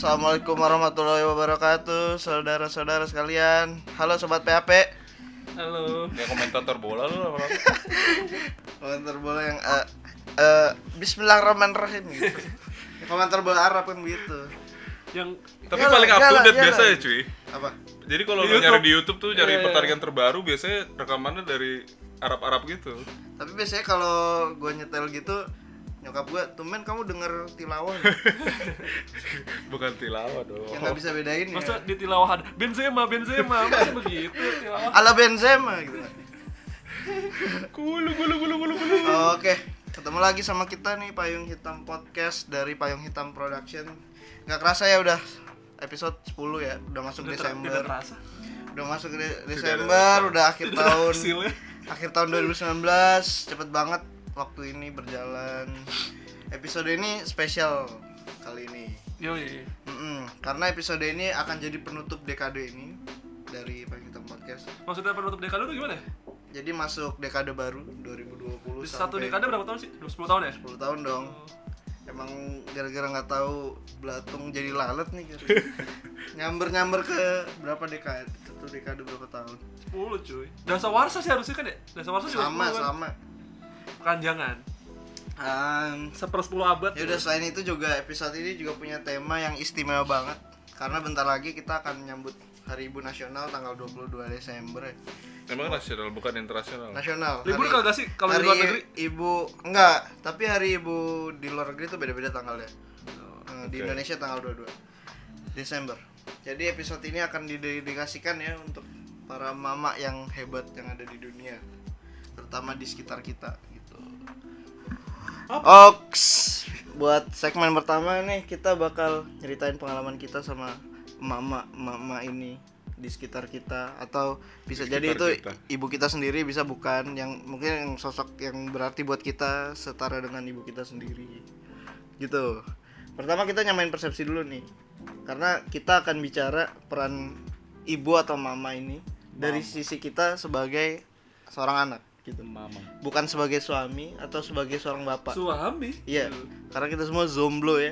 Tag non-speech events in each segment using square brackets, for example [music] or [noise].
Assalamualaikum warahmatullahi wabarakatuh, saudara-saudara sekalian. Halo sobat PHP. Halo. Ya komentator bola lu lama Komentar bola yang eh eh, Bismillahirrahmanirrahim gitu. [laughs] Komentar bola Arab kan begitu. Yang Tapi Iyalah, paling up to iyalah, date iyalah. biasa ya cuy. Apa? Jadi kalau lu nyari di YouTube tuh cari Iya, iya. pertandingan terbaru biasanya rekamannya dari Arab-Arab gitu. Tapi biasanya kalau gua nyetel gitu nyokap gua, "Tumben kamu denger tilawah." [laughs] Bukan tilawah dong. yang nggak bisa bedain ya. masa di tilawah ada Benzema, Benzema, masa begitu tilawah. Ala Benzema gitu. Gulu gulu gulu gulu gulu. Oke, ketemu lagi sama kita nih Payung Hitam Podcast dari Payung Hitam Production. Nggak kerasa ya udah episode 10 ya, udah masuk Udah Desember. Udah terasa. Udah masuk de- Desember, udah akhir Tidak tahun. hasilnya. Akhir tahun 2019, cepet banget waktu ini berjalan. Episode ini spesial kali ini. Yoi. Mm-mm, karena episode ini akan jadi penutup dekade ini dari Payung Hitam Podcast. Maksudnya penutup dekade itu gimana ya? Jadi masuk dekade baru 2020 Satu sampai dekade berapa tahun sih? 10 tahun ya? 10 tahun dong. Oh. Emang gara-gara nggak tahu belatung jadi lalat nih [laughs] Nyamber-nyamber ke berapa dekade? Satu dekade berapa tahun? 10 cuy. Dasa warsa sih harusnya kan ya? Dasa warsa juga Sama 10 kan? sama. Keranjangan. Um, Seper 10 abad. ya udah selain itu juga episode ini juga punya tema yang istimewa banget karena bentar lagi kita akan menyambut Hari Ibu Nasional tanggal 22 Desember ya. Emang nasional bukan internasional. Nasional. Libur Hari- kagak sih kalau di luar negeri? Ibu enggak, tapi hari Ibu di luar negeri itu beda-beda tanggalnya. Eh, Di. Indonesia tanggal 22 Desember. Jadi episode ini akan didedikasikan ya untuk para mama yang hebat yang ada di dunia, terutama di sekitar kita Oks, buat segmen pertama nih kita bakal ceritain pengalaman kita sama mama mama ini di sekitar kita. Atau bisa Di jadi itu kita. ibu kita sendiri bisa bukan. Yang mungkin yang sosok yang berarti buat kita setara dengan ibu kita sendiri. Gitu. Pertama kita nyamain persepsi dulu nih. Karena kita akan bicara peran ibu atau mama ini dari sisi kita sebagai seorang anak gitu Mama. bukan sebagai suami atau sebagai seorang bapak Suami. iya karena kita semua zomblo ya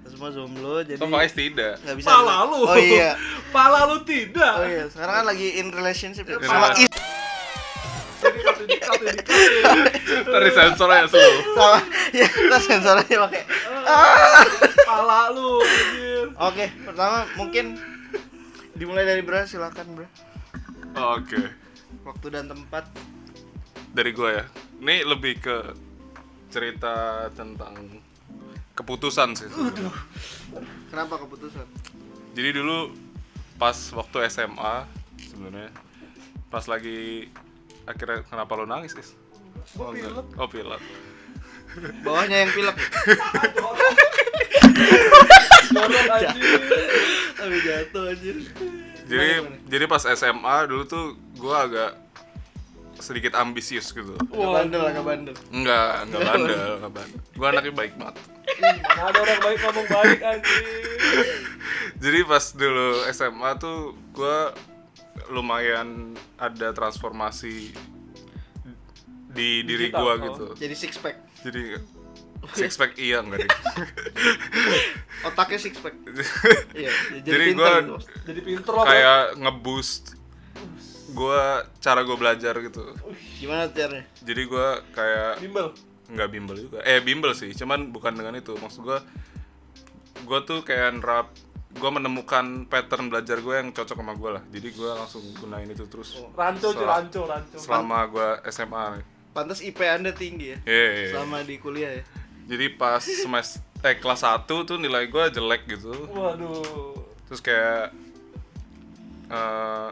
kita semua zomblo jadi Kok Faiz tidak? nggak bisa Pala lu. oh iya [laughs] Pala lu tidak. oh iya sekarang kan lagi in relationship ya. Sama is. [laughs] Tadi sensor ya slow. sama ya kita sensor aja pakai [laughs] Pala lu anjir. oke pertama mungkin dimulai dari bro silakan bro Oke. waktu dan tempat Dari gua ya. Ini lebih ke cerita tentang keputusan sih. sebenarnya. kenapa keputusan Jadi dulu pas waktu SMA sebenarnya pas lagi akhirnya kenapa lo nangis is? Gua enggak. pilek. Oh pilek. bawahnya yang pilek anjir. jatuh anjir Jadi jadi pas SMA dulu tuh gua agak sedikit ambisius gitu. Gak bandel agak bandel Enggak, enggak bandel, enggak bandel. Gua anaknya baik banget. mana ada orang baik ngomong baik anjir. Jadi pas dulu SMA tuh gua lumayan ada transformasi di diri gua oh. gitu. jadi six pack Jadi six pack iya enggak deh. [laughs] otaknya six pack [laughs] iya Jadi pinter gua gitu. Jadi pinter lah. kayak ngeboost gua cara gua belajar gitu. gimana caranya Jadi gua kayak bimbel. nggak bimbel juga eh bimbel sih cuman bukan dengan itu maksud gue gue tuh kayak nerap gue menemukan pattern belajar gue yang cocok sama gue lah jadi gue langsung gunain itu terus Ranco cuy, Sel- ranco, ranco. selama gue SMA nih. pantas IP anda tinggi ya Iya, iya, iya. selama di kuliah ya jadi pas semester eh kelas 1 tuh nilai gue jelek gitu Waduh. terus kayak eh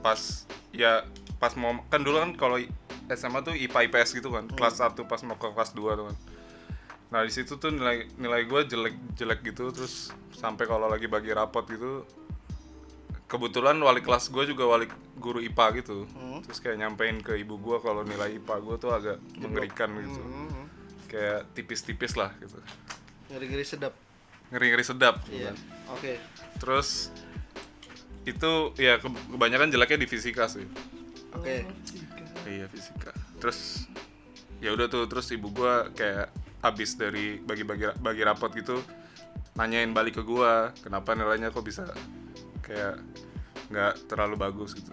pas ya pas mau kan dulu kan kalau SMA tuh IPA IPS gitu kan kelas 1 pas mau ke kelas 2 tuh kan. Nah di situ tuh nilai nilai gue jelek jelek gitu terus sampai kalau lagi bagi rapot gitu kebetulan wali kelas gue juga wali guru IPA gitu. Hmm. terus kayak nyampein ke ibu gue kalau nilai IPA gue tuh agak mengerikan gitu. Hmm, kayak tipis-tipis lah gitu. Ngeri-ngeri sedap. Ngeri-ngeri sedap gitu iya kan. oke. Terus itu ya ke- kebanyakan jeleknya di fisika sih. oke. Iya fisika. Terus ya udah tuh terus ibu gua kayak abis dari bagi-bagi bagi rapot gitu nanyain balik ke gua kenapa nilainya kok bisa kayak nggak terlalu bagus gitu.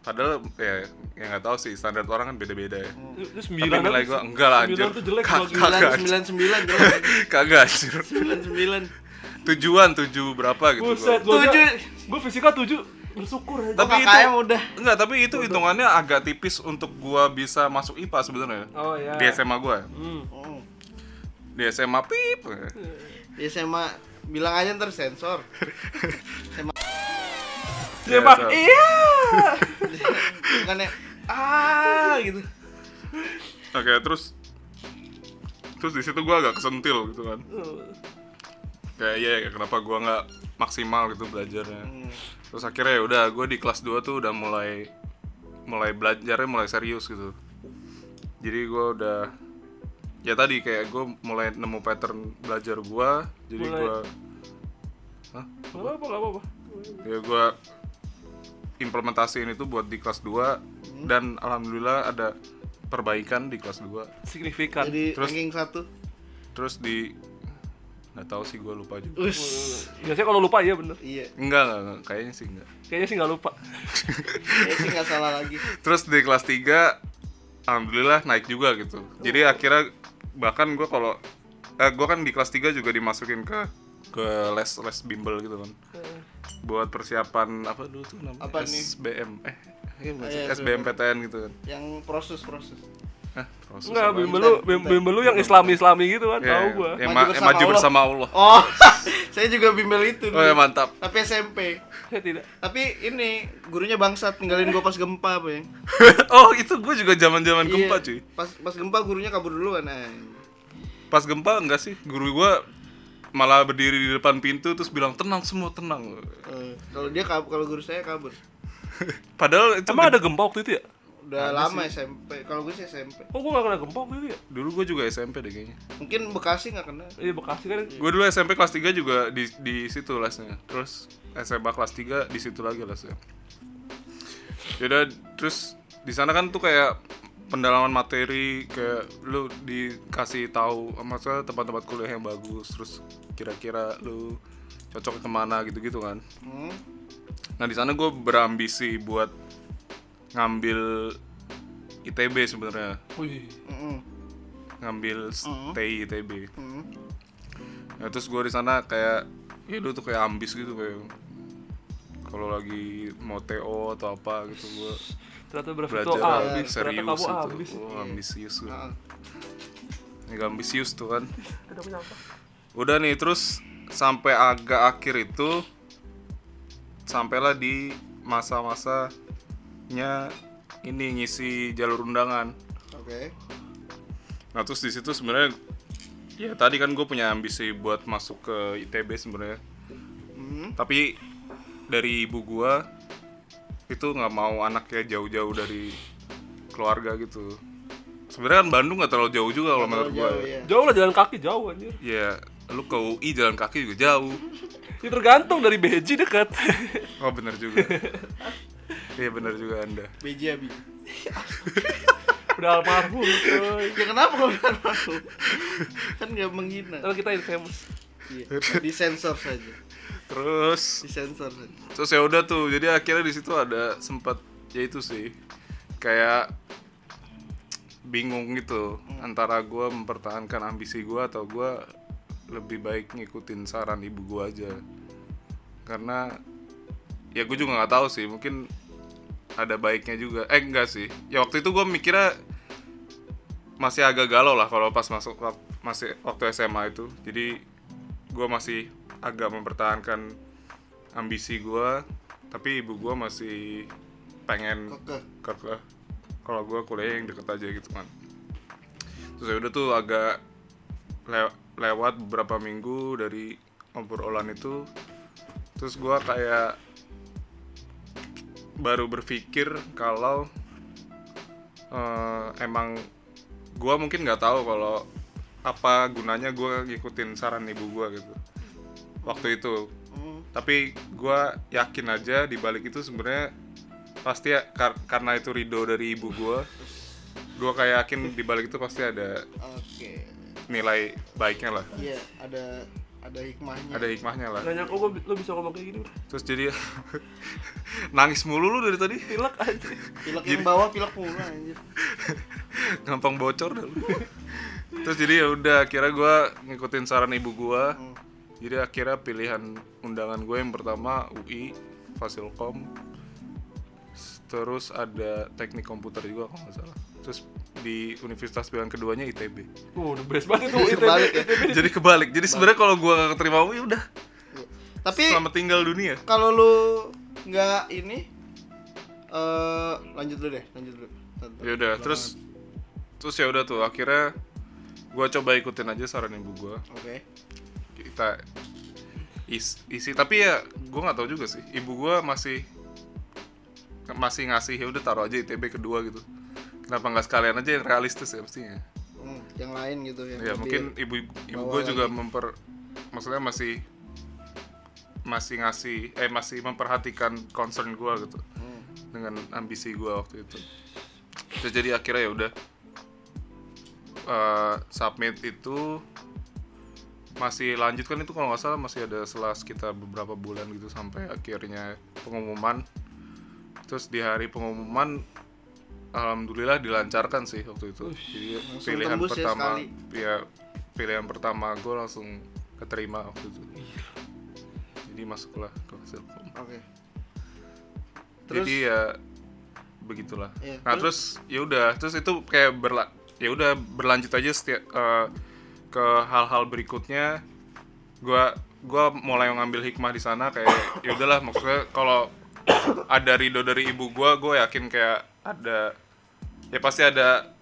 Padahal ya ya nggak tahu sih standar orang kan beda-beda ya. Itu tapi sembilan nilai gua enggak lah anjir. Sembilan tuh jelek sembilan kagak sembilan [laughs] kagak anjir. Sembilan sembilan. Tujuan tujuh berapa gitu Buset, Tujuh. Gue fisika tujuh. Bersyukur aja. Tapi itu- udah. enggak tapi itu hitungannya agak tipis untuk gua bisa masuk IPA sebenarnya. Oh ya. di SMA gua. Hmm. Hmm. di SMA pip di SMA bilang aja ntar sensor. Dia [laughs] [laughs] Ya, so- iya. bukannya ah gitu. Oke terus terus di situ gua agak kesentil gitu kan. Kayak ya ya, kenapa gua nggak maksimal gitu belajarnya Hmm. terus akhirnya ya udah gue di kelas 2 tuh udah mulai mulai belajarnya mulai serius gitu jadi gue udah ya tadi kayak gue mulai nemu pattern belajar gue jadi gue Hah? Gak apa-apa, gak apa-apa. ya gue implementasiin itu buat di kelas 2 dan alhamdulillah ada perbaikan di kelas 2 Signifikan. jadi Terus- ranking satu terus di nggak tahu sih gue lupa juga. Us. Biasanya kalau lupa iya bener. iya. Enggak enggak, enggak. Kayaknya sih enggak. Kayaknya sih nggak lupa. kayaknya sih nggak salah lagi. Terus di kelas 3 alhamdulillah naik juga gitu. Jadi akhirnya bahkan gue kalau eh, gue kan di kelas 3 juga dimasukin ke ke les les bimbel gitu kan. Buat persiapan apa dulu tuh namanya? Apa nih? SBM eh nggak sih? Iya, SBMPTN gitu kan. yang proses proses Hah, Enggak, bimbel lu, bim- bimbel lu yang Islami-Islami gitu kan, Iya, tahu iya. gua. yang Maju bersama maju Allah. bersama Allah. Oh [laughs] saya juga bimbel itu oh ya mantap. Tapi SMP Saya tidak. tapi ini gurunya bangsat tinggalin gua pas gempa apa [laughs] ya oh itu gue juga zaman zaman gempa Iya, cuy. pas pas gempa gurunya kabur duluan nah pas gempa enggak sih. Guru gue malah berdiri di depan pintu terus bilang tenang semua tenang. Eh, kalau dia kabur kalau guru saya kabur. [laughs] Padahal itu Emang ada gempa waktu itu ya? Udah lama SMP kalau gue sih SMP Oh, gua gak kena gempa waktu itu ya? dulu gue juga SMP deh kayaknya. Mungkin Bekasi nggak kena. Iya, Bekasi kan. gue dulu SMP kelas 3 juga di di situ lesnya. Terus SMA kelas 3 di situ lagi lesnya. Yaudah terus di sana kan tuh kayak pendalaman materi kayak lu dikasih tahu maksudnya tempat-tempat kuliah yang bagus terus kira-kira lu cocok ke mana gitu-gitu kan. Hmm. nah di sana gue berambisi buat ngambil ITB sebenarnya ngambil Mhm. TI ITB Hmm. Nah, terus gue di sana kayak ya dulu tuh kayak ambis gitu kayak kalau lagi mau TO atau apa gitu gue Ternyata berarti. Ternyata serius kamu gitu. abis. Oh, ambisius gue. Nah, Ini ambisius tuh kan. [laughs] Udah nih terus sampai agak akhir itu sampailah di masa-masanya ini ngisi jalur undangan. oke Nah terus di situ sebenarnya ya tadi kan gue punya ambisi buat masuk ke ITB sebenarnya. Hmm. Tapi dari ibu gua itu nggak mau anaknya jauh-jauh dari keluarga gitu. Sebenarnya kan Bandung nggak terlalu jauh juga kalau menurut jauh, ya. Jauh lah jalan kaki jauh anjir. Ya, lu ke UI jalan kaki juga jauh. [laughs] Ya tergantung dari BJ dekat. Oh bener juga. [laughs] Iya bener juga anda. BJ abi [laughs] Udah almarhum coy. ya kenapa bukan masuk kan nggak menghina Kalau kita infamous. iya. disensor saja Terus disensor saja terus ya udah tuh. Jadi akhirnya di situ ada sempat ya itu sih kayak bingung gitu antara gua mempertahankan ambisi gua atau gua lebih baik ngikutin saran ibu gua aja karena ya gue juga nggak tahu sih mungkin ada baiknya juga. Eh enggak sih. Ya waktu itu gue mikirnya masih agak galau lah kalau pas masuk masih waktu SMA itu. Jadi gue masih agak mempertahankan ambisi gue tapi ibu gue masih pengen kekeh. kalau gue kuliah yang deket aja gitu kan terus ya udah tuh agak le- lewat beberapa minggu dari obrolan itu terus gue kayak baru berpikir kalau eh, emang gue mungkin nggak tahu kalau apa gunanya gue ngikutin saran ibu gue gitu. Waktu itu. Hmm. tapi gue yakin aja di balik itu sebenarnya pasti ya, kar- karena itu ridho dari ibu gue gue kayak yakin di balik itu pasti ada oke. nilai baiknya lah. Iya ada ada hikmahnya. Ada hikmahnya lah. Nyangka gua bi- lo bisa ngomong kayak gini? Bro terus jadi [laughs] nangis mulu lu dari tadi. Pilek aja. Pilek yang bawah pilek mulu anjir. [laughs] Gampang bocor dah lu. terus jadi ya udah akhirnya gue ngikutin saran ibu gue Hmm. jadi akhirnya pilihan undangan gue yang pertama UI Fasilkom. Terus ada teknik komputer juga kalau nggak salah. Terus di universitas pilihan keduanya ITB Oh udah best banget itu [laughs] ITB Kebalik ya. jadi kebalik. Jadi sebenarnya kalau gue gak keterima UI udah. Tapi selamat tinggal dunia. kalau lu nggak ini eh lanjut dulu deh lanjut dulu. Ya udah terus terus ya udah tuh. Akhirnya gue coba ikutin aja saran ibu gue oke. Kita is- isi. Tapi ya gue nggak tahu juga sih. Ibu gue masih masih ngasih ya udah taruh aja ITB kedua gitu kenapa nggak sekalian aja yang realistis ya mestinya Hmm, yang lain gitu yang ya mungkin ibu ibu gue juga lagi. memper maksudnya masih masih ngasih eh masih memperhatikan concern gue gitu Hmm. dengan ambisi gue waktu itu terus jadi akhirnya ya udah eh, submit itu masih lanjut kan itu kalau nggak salah masih ada setelah sekitar beberapa bulan gitu sampai akhirnya pengumuman terus di hari pengumuman alhamdulillah dilancarkan sih waktu itu. Jadi langsung pilihan tembus ya pertama sekali. ya pilihan pertama gue langsung keterima waktu itu. Jadi masuklah ke Silkom oke. Terus? jadi ya begitulah. Iya, nah terus? ya udah terus itu kayak berla ya udah berlanjut aja setiap eh, ke hal-hal berikutnya. Gua gua mulai mengambil hikmah di sana kayak ya udahlah maksudnya kalau ada ridho dari ibu gua gue yakin kayak ada ya pasti ada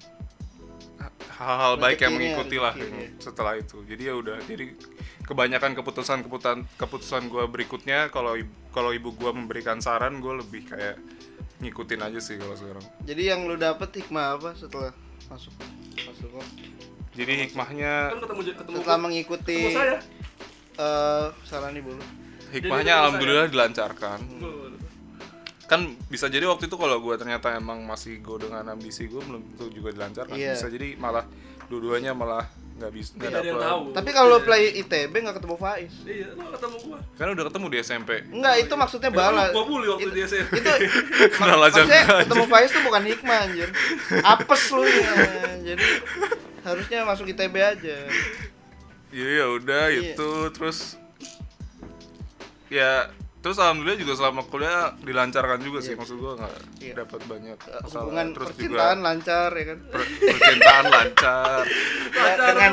hal-hal baik yang mengikuti lah setelah itu. Jadi ya udah jadi kebanyakan keputusan keputusan keputusan gue berikutnya kalau ibu, kalau ibu gue memberikan saran gue lebih kayak ngikutin aja sih kalau sekarang. Jadi yang lu dapet hikmah apa setelah masuk masuk kok jadi hikmahnya Kan ketemu ketemu setelah mengikuti ketemu saya. eh saran ibu lu. Hikmahnya Jadi, alhamdulillah dilancarkan. Gua- kan bisa jadi waktu itu kalau gue ternyata emang masih go dengan ambisi gue belum tentu juga dilancarkan Iya. bisa jadi malah dua-duanya malah nggak bisa nggak Tidak ada yang dapet tahu. tapi kalau Iya. play ITB nggak ketemu Faiz Iya, lo ketemu gua. kan udah ketemu di SMP enggak itu maksudnya Emang bala Gua bully waktu Itu- di SMP. itu [laughs] Kenal aja maksudnya ketemu Faiz tuh bukan hikmah anjir apes lu ya jadi harusnya masuk ITB aja Iya ya udah Iya. itu terus ya terus alhamdulillah juga selama kuliah dilancarkan juga sih maksud gua nggak Iya. dapat banyak Eh, masalah hubungan terus percintaan juga lancar ya kan? per- percintaan lancar. [laughs] Ya, dengan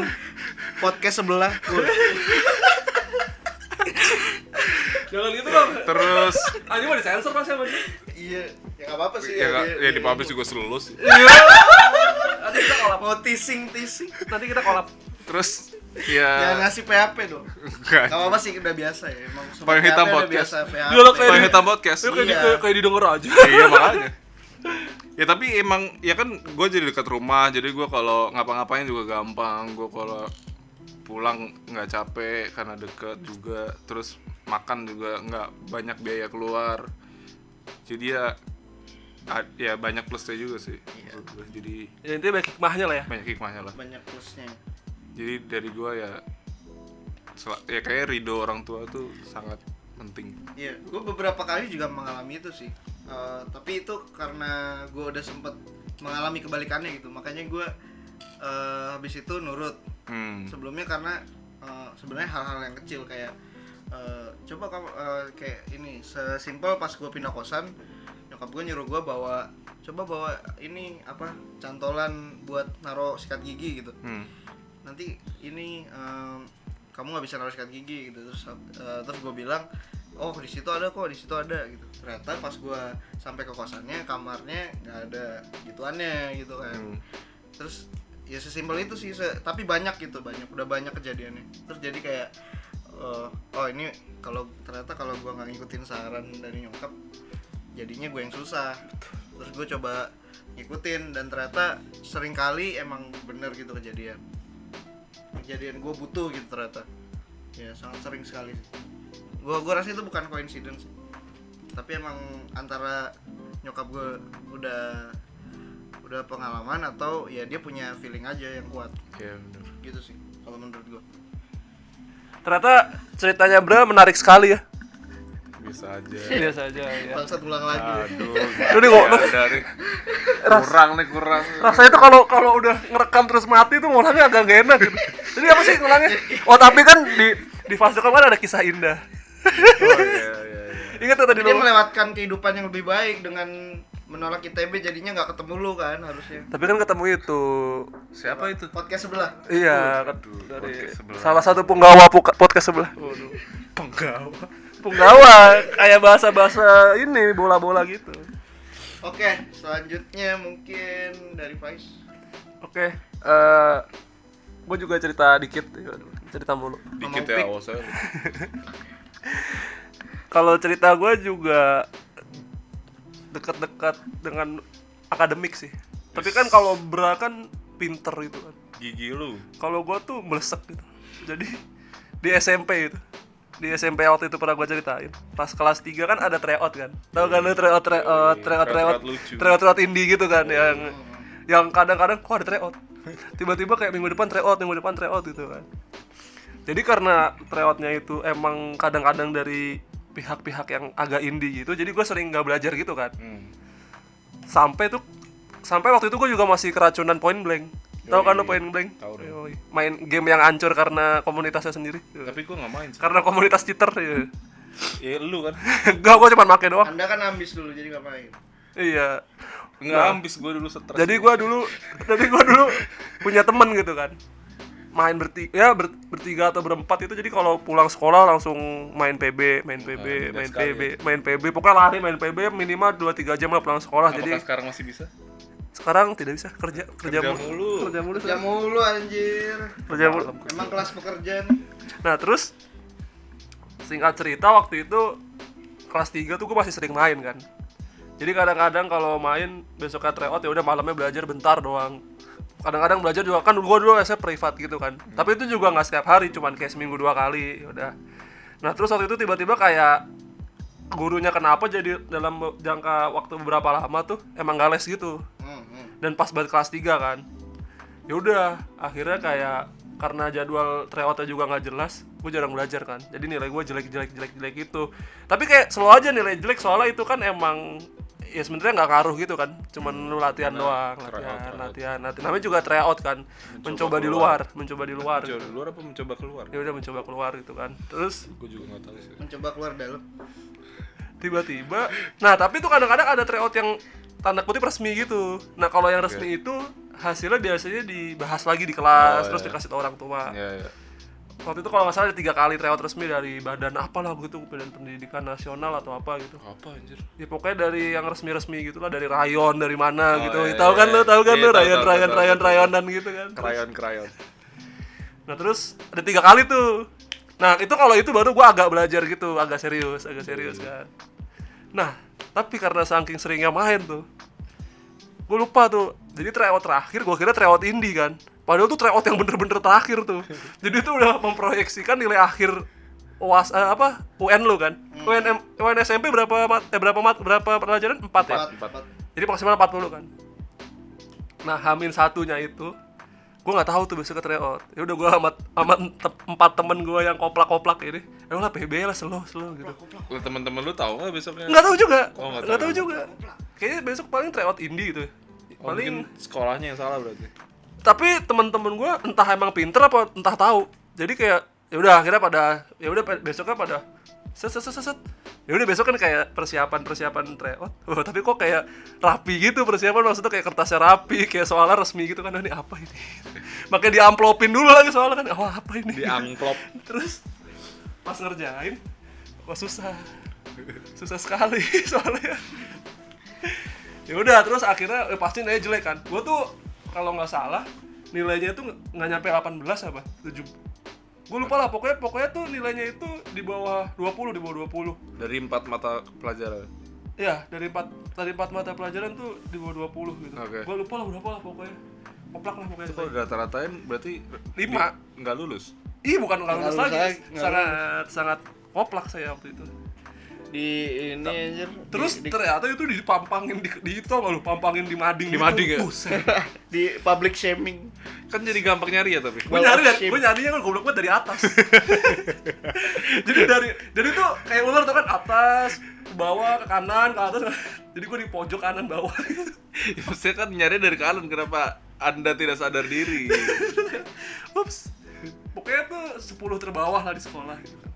podcast sebelah. Gua- Jangan gitu dong. terus. Anjing mau disensor pasti sama dia. iya ya nggak apa-apa sih. Ya, nggak- dia- ya di dia- publish juga lulus Nanti kita kolab. mau teasing teasing. Nanti kita kolab. terus jangan ya ngasih PHP dong. Enggak. Nggak apa-apa sih udah biasa ya. Emang semua Paling hitam podcast. biasa PHP Iya, lo kayak Paling hitam podcast. Lu kayak, di, Iya. kayak, kayak didengar aja. iya makanya. Ya tapi emang ya kan gue jadi dekat rumah jadi gue kalau ngapa-ngapain juga gampang. Gue kalau pulang nggak capek karena deket juga. Terus makan juga nggak banyak biaya keluar. Jadi ya a- ya banyak plusnya juga sih. Gua. jadi Ya intinya banyak hikmahnya lah ya. banyak hikmahnya lah. Banyak plusnya jadi dari gue ya ya kayak ridho orang tua tuh sangat penting Iya, gue beberapa kali juga mengalami itu sih. Eh, tapi itu karena gue udah sempet mengalami kebalikannya gitu, makanya gue eh, habis itu nurut. hmm. Sebelumnya karena eh, sebenarnya hal-hal yang kecil kayak eh, coba kamu eh, kayak ini sesimpel pas gue pindah kosan, nyokap gue nyuruh gue bawa coba bawa ini apa cantolan buat naro sikat gigi gitu Hmm. Nanti ini em, kamu nggak bisa naruh sikat gigi gitu. Terus eh, terus gue bilang oh di situ ada kok di situ ada gitu. Ternyata pas gue sampai ke kosannya kamarnya nggak ada gituannya gitu kan. Hmm. terus ya sesimpel itu sih se- tapi banyak gitu banyak udah banyak kejadiannya. Terus jadi kayak eh, oh ini kalau ternyata kalau gue nggak ngikutin saran dari nyokap jadinya gue yang susah. Terus gue coba ngikutin dan ternyata sering kali emang bener gitu kejadian kejadian gue butuh gitu ternyata. Ya sangat sering sekali gue gue rasa itu bukan coincidence tapi emang antara nyokap gue udah udah pengalaman atau ya dia punya feeling aja yang kuat. Ya bener. Gitu sih kalau menurut gue ternyata ceritanya Bra menarik sekali ya Bisa aja. biasa aja ya bangsat ulang lagi Aduh. Lu nih kok- nih. Kurang nih kurang. rasanya tuh kalau kalau udah ngerekam terus mati tuh ngulangnya agak gak enak gitu. Jadi apa sih ngulangnya? Oh tapi kan di di fase kan ada kisah indah. Oh iya iya iya. Ingat tuh tadi dia lu. melewatkan kehidupan yang lebih baik dengan menolak ITB jadinya nggak ketemu lu kan harusnya Tapi kan ketemu itu. Siapa itu? podcast sebelah Iya, kan Aduh, dari podcast sebelah. salah satu penggawa podcast sebelah. Penggawa. Penggawa kayak bahasa-bahasa ini bola-bola gitu. oke selanjutnya mungkin dari Faiz Oke, eh gue juga cerita dikit, cerita mulu. Dikit Ngomong ya. [laughs] Kalau cerita gue juga dekat-dekat dengan akademik sih. Tapi kan kalau Bra kan pinter gitu kan. Gigi lu. Kalau gue tuh melesek gitu. Jadi di SMP itu di SMP waktu itu pernah gue ceritain. Pas kelas 3 kan ada tryout kan. Tau kan lu tryout tryout Oh, iya. tryout tryout Tryout tryout tryout indie gitu kan yang yang kadang-kadang kok ada tryout? [laughs] Tiba-tiba kayak minggu depan tryout minggu depan tryout gitu kan. Jadi karena tryoutnya itu emang kadang-kadang dari pihak-pihak yang agak indie gitu jadi gue sering nggak belajar gitu kan. Hmm. sampai tuh sampai waktu itu gue juga masih keracunan point blank tahu kan lo point blank Tahu dong. Yoi. main game yang hancur karena komunitasnya sendiri Tapi gua nggak main sih. karena komunitas cheater ya [laughs] Ya lu kan. [laughs] enggak gue cuma make doang anda kan ambis dulu jadi nggak main iya Nggak ambis gua dulu stres. jadi gue dulu [laughs] jadi gue dulu punya temen gitu kan main bertiga ya ber- bertiga atau berempat itu jadi kalau pulang sekolah langsung main PB main PB Nah, main PB main PB pokoknya lari main PB minimal 2-3 jam lah pulang sekolah Apakah jadi sekarang masih bisa? Sekarang tidak bisa kerja kerja, Kerja mulu mulu. kerja mulu kerja mulu anjir kerja mulu emang kelas pekerja nih Nah terus singkat cerita waktu itu kelas 3 tuh gue masih sering main kan. Jadi kadang-kadang kalau main besoknya tryout ya udah malamnya belajar bentar doang. Kadang-kadang belajar juga kan gue dulu saya privat gitu kan. Tapi itu juga nggak setiap hari, cuman kayak seminggu dua kali, ya udah. Nah terus waktu itu tiba-tiba kayak gurunya kenapa jadi dalam jangka waktu beberapa lama tuh emang gak les gitu Hmm, hmm. dan pas banget kelas 3 kan. Ya udah akhirnya kayak karena jadwal tryoutnya juga nggak jelas gue jarang belajar kan. Jadi nilai gue jelek jelek jelek jelek gitu. Tapi kayak selalu aja nilai jelek soalnya itu kan emang ya sebenarnya nggak ngaruh gitu kan. Cuman lu latihan doang tryout, latihan tryout. latihan latihan. Namanya juga tryout kan. Mencoba, di luar mencoba di luar. Mencoba di luar apa mencoba keluar? ya udah mencoba keluar gitu kan. Terus? Gua juga nggak tahu sih. mencoba keluar dalam. Tiba-tiba. Nah tapi tuh kadang-kadang ada tryout yang tanda kutip resmi gitu nah kalau yang resmi itu hasilnya biasanya dibahas lagi di kelas Oh, terus iya. dikasih tau orang tua Ya ya. waktu itu kalau nggak salah ada tiga kali tryout resmi dari badan apalah gitu badan pendidikan nasional atau apa gitu Apa anjir? ya pokoknya dari yang resmi-resmi gitu lah dari rayon dari mana Oh, gitu iya, tahu kan iya, lo tahu kan iya, lo tahu, rayon tahu, rayon tahu, rayon tahu, tahu. rayonan gitu kan Krayon krayon. Nah terus ada tiga kali tuh. Nah itu kalau itu baru gua agak belajar gitu, agak serius, agak serius kan. Nah tapi karena saking seringnya main tuh, gue lupa tuh. Jadi tryout terakhir, gua kira tryout indie kan. Padahal tuh tryout yang bener-bener terakhir tuh. [laughs] Jadi itu udah memproyeksikan nilai akhir UAS eh, apa UN lu kan. UN, UN SMP berapa mat, eh, berapa mat, berapa pelajaran? Empat ya. empat empat Jadi maksimal 40 kan. Nah, hamin satunya itu gue nggak tahu tuh besok ke tryout. Ya udah gue amat amat te- empat temen gue yang koplak-koplak ini. Ya lah PB lah slow slow gitu. Lu teman-teman lu tahu nggak besoknya? Nggak tahu juga. Oh, nggak tahu. tahu juga. Kayaknya besok paling tryout indie gitu. Oh, Paling mungkin sekolahnya yang salah berarti. tapi temen-temen gue entah emang pinter apa entah tahu. Jadi kayak ya udah akhirnya pada ya udah besoknya pada set set set set, ya udah besok kan kayak persiapan persiapan tryout [laughs] oh, tapi kok kayak rapi gitu persiapan? Maksudnya kayak kertasnya rapi kayak soalnya resmi gitu kan. "Ah, ini apa ini? [laughs] Makanya diamplopin dulu lagi soalnya kan. Oh apa ini? Di amplop. [laughs] terus pas ngerjain kok susah. Susah sekali soalnya. Ya udah terus akhirnya eh, pasti nilainya jelek kan. Gue tuh kalau nggak salah nilainya itu nggak nyampe 18 apa? 7 gue lupa lah pokoknya pokoknya tuh nilainya itu di bawah 20 di bawah 20 Dari empat mata pelajaran. ya dari empat dari empat mata pelajaran tuh di bawah 20 gitu Oke. gue lupa lah berapa lah pokoknya koplak lah pokoknya Itu kalau rata-ratain berarti Lima. nggak lulus. Ih bukan nggak lulus lulus lagi, nggak sangat sangat koplak saya waktu itu. Di ini anjir. terus di, di, ternyata itu dipampangin di, di itu tau gak lu pampangin di mading Di gitu. mading ya? [laughs] Di public shaming. Kan jadi gampang nyari ya tapi. gue Well nyari dari gue nyarinya kan goblok banget dari atas [laughs] jadi dari dari itu kayak ular tuh kan atas ke bawah ke kanan ke atas [laughs] jadi gue di pojok kanan bawah Ya, Maksudnya kan nyari dari kanan kenapa Anda tidak sadar diri? ups pokoknya tuh 10 terbawah lah di sekolah gitu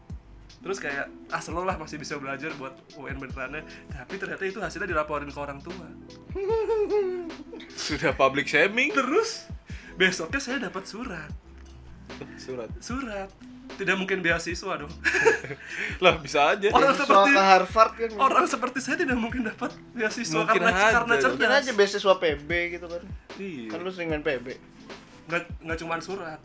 terus kayak ah selalu lah masih bisa belajar buat UN benerannya tapi ternyata itu hasilnya dilaporin ke orang tua Sudah public shaming. terus besoknya saya dapat surat Surat. surat tidak mungkin beasiswa dong [laughs] Lah bisa aja. Orang Beasiswa seperti- ke Harvard kan. orang seperti saya tidak mungkin dapat beasiswa Mungkin karena aja. karena cerdas Mungkin aja beasiswa PB gitu kan. Iya. Kan lu sering main PB. nggak nggak cuma surat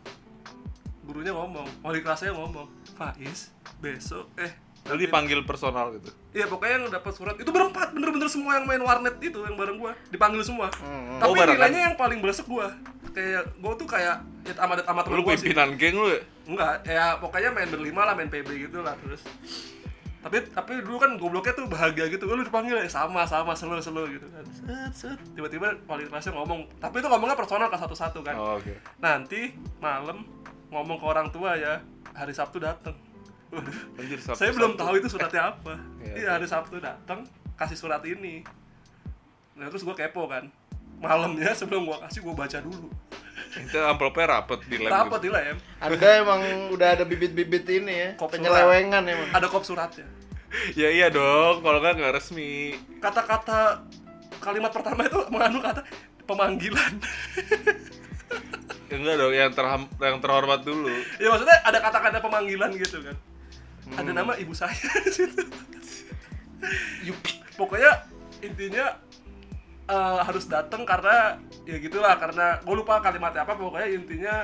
gurunya ngomong wali kelasnya ngomong Faiz besok eh Lalu dipanggil personal gitu. Iya pokoknya yang dapat surat itu berempat bener-bener semua yang main warnet itu yang bareng gua dipanggil semua. Hmm, Tapi Oh, nilainya yang paling beresek gua. Kayak gua tuh kayak ya amat amat Lu pimpinan geng lu ya? Enggak, ya pokoknya main berlima lah main PB gitu lah terus. Tapi tapi dulu kan gobloknya tuh bahagia gitu. Lu dipanggil ya sama sama selo selo gitu kan. Set set tiba-tiba wali kelasnya ngomong. Tapi itu ngomongnya personal ke satu-satu kan. Oh, oke. Nanti malam ngomong ke orang tua ya hari Sabtu dateng. Waduh. [laughs] Anjir, Sabtu- saya belum Sabtu. tahu itu suratnya apa [laughs] Iya, iya hari Sabtu datang kasih surat ini nah terus gue kepo kan malamnya [laughs] sebelum gue kasih gue baca dulu Itu amplopnya rapet di lab. dapat gitu. di lem Anda emang udah ada bibit-bibit ini ya, Kop penyelewengan emang. ada kop suratnya Ya iya dong, kalau nggak nggak resmi. kata-kata kalimat pertama itu mengandung kata pemanggilan enggak dong, yang terham, yang terhormat dulu. ya maksudnya ada kata-kata pemanggilan gitu kan. Ada nama ibu saya [laughs] pokoknya intinya eh, harus datang karena ya gitulah karena gue lupa kalimatnya apa pokoknya intinya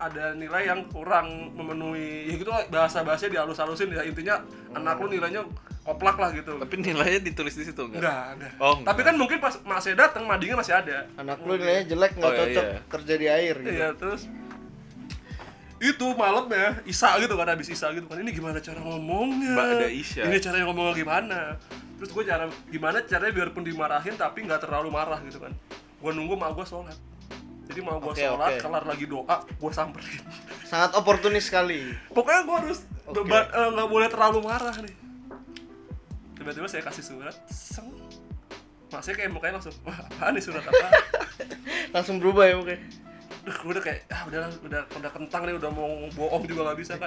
ada nilai yang kurang memenuhi ya gitu lah bahasa bahasanya dihalus-halusin ya intinya anak lu nilainya koplak lah gitu Tapi nilainya ditulis di situ enggak? enggak enggak Oh, enggak. tapi kan mungkin pas masih datang madingnya masih ada Anak lu nilainya jelek nggak Oh, iya, cocok iya. kerja di air gitu. Iya terus itu malamnya Isa gitu kan habis Isa gitu kan ini gimana cara ngomongnya Ba'da Isya. ini caranya ngomongnya gimana terus gue cara gimana caranya biarpun dimarahin tapi nggak terlalu marah gitu kan gue nunggu mak gue sholat jadi mau gue Oke, sholat oke. kelar lagi doa gue samperin. Sangat oportunis sekali. pokoknya gue harus eh, nggak boleh terlalu marah nih. Tiba-tiba saya kasih surat seng. Saya kayak mukanya langsung wah apaan nih surat apa [laughs] Langsung berubah ya mungkin. Duh, gue udah kayak ah udah udah udah kentang nih udah mau bohong juga nggak bisa kan.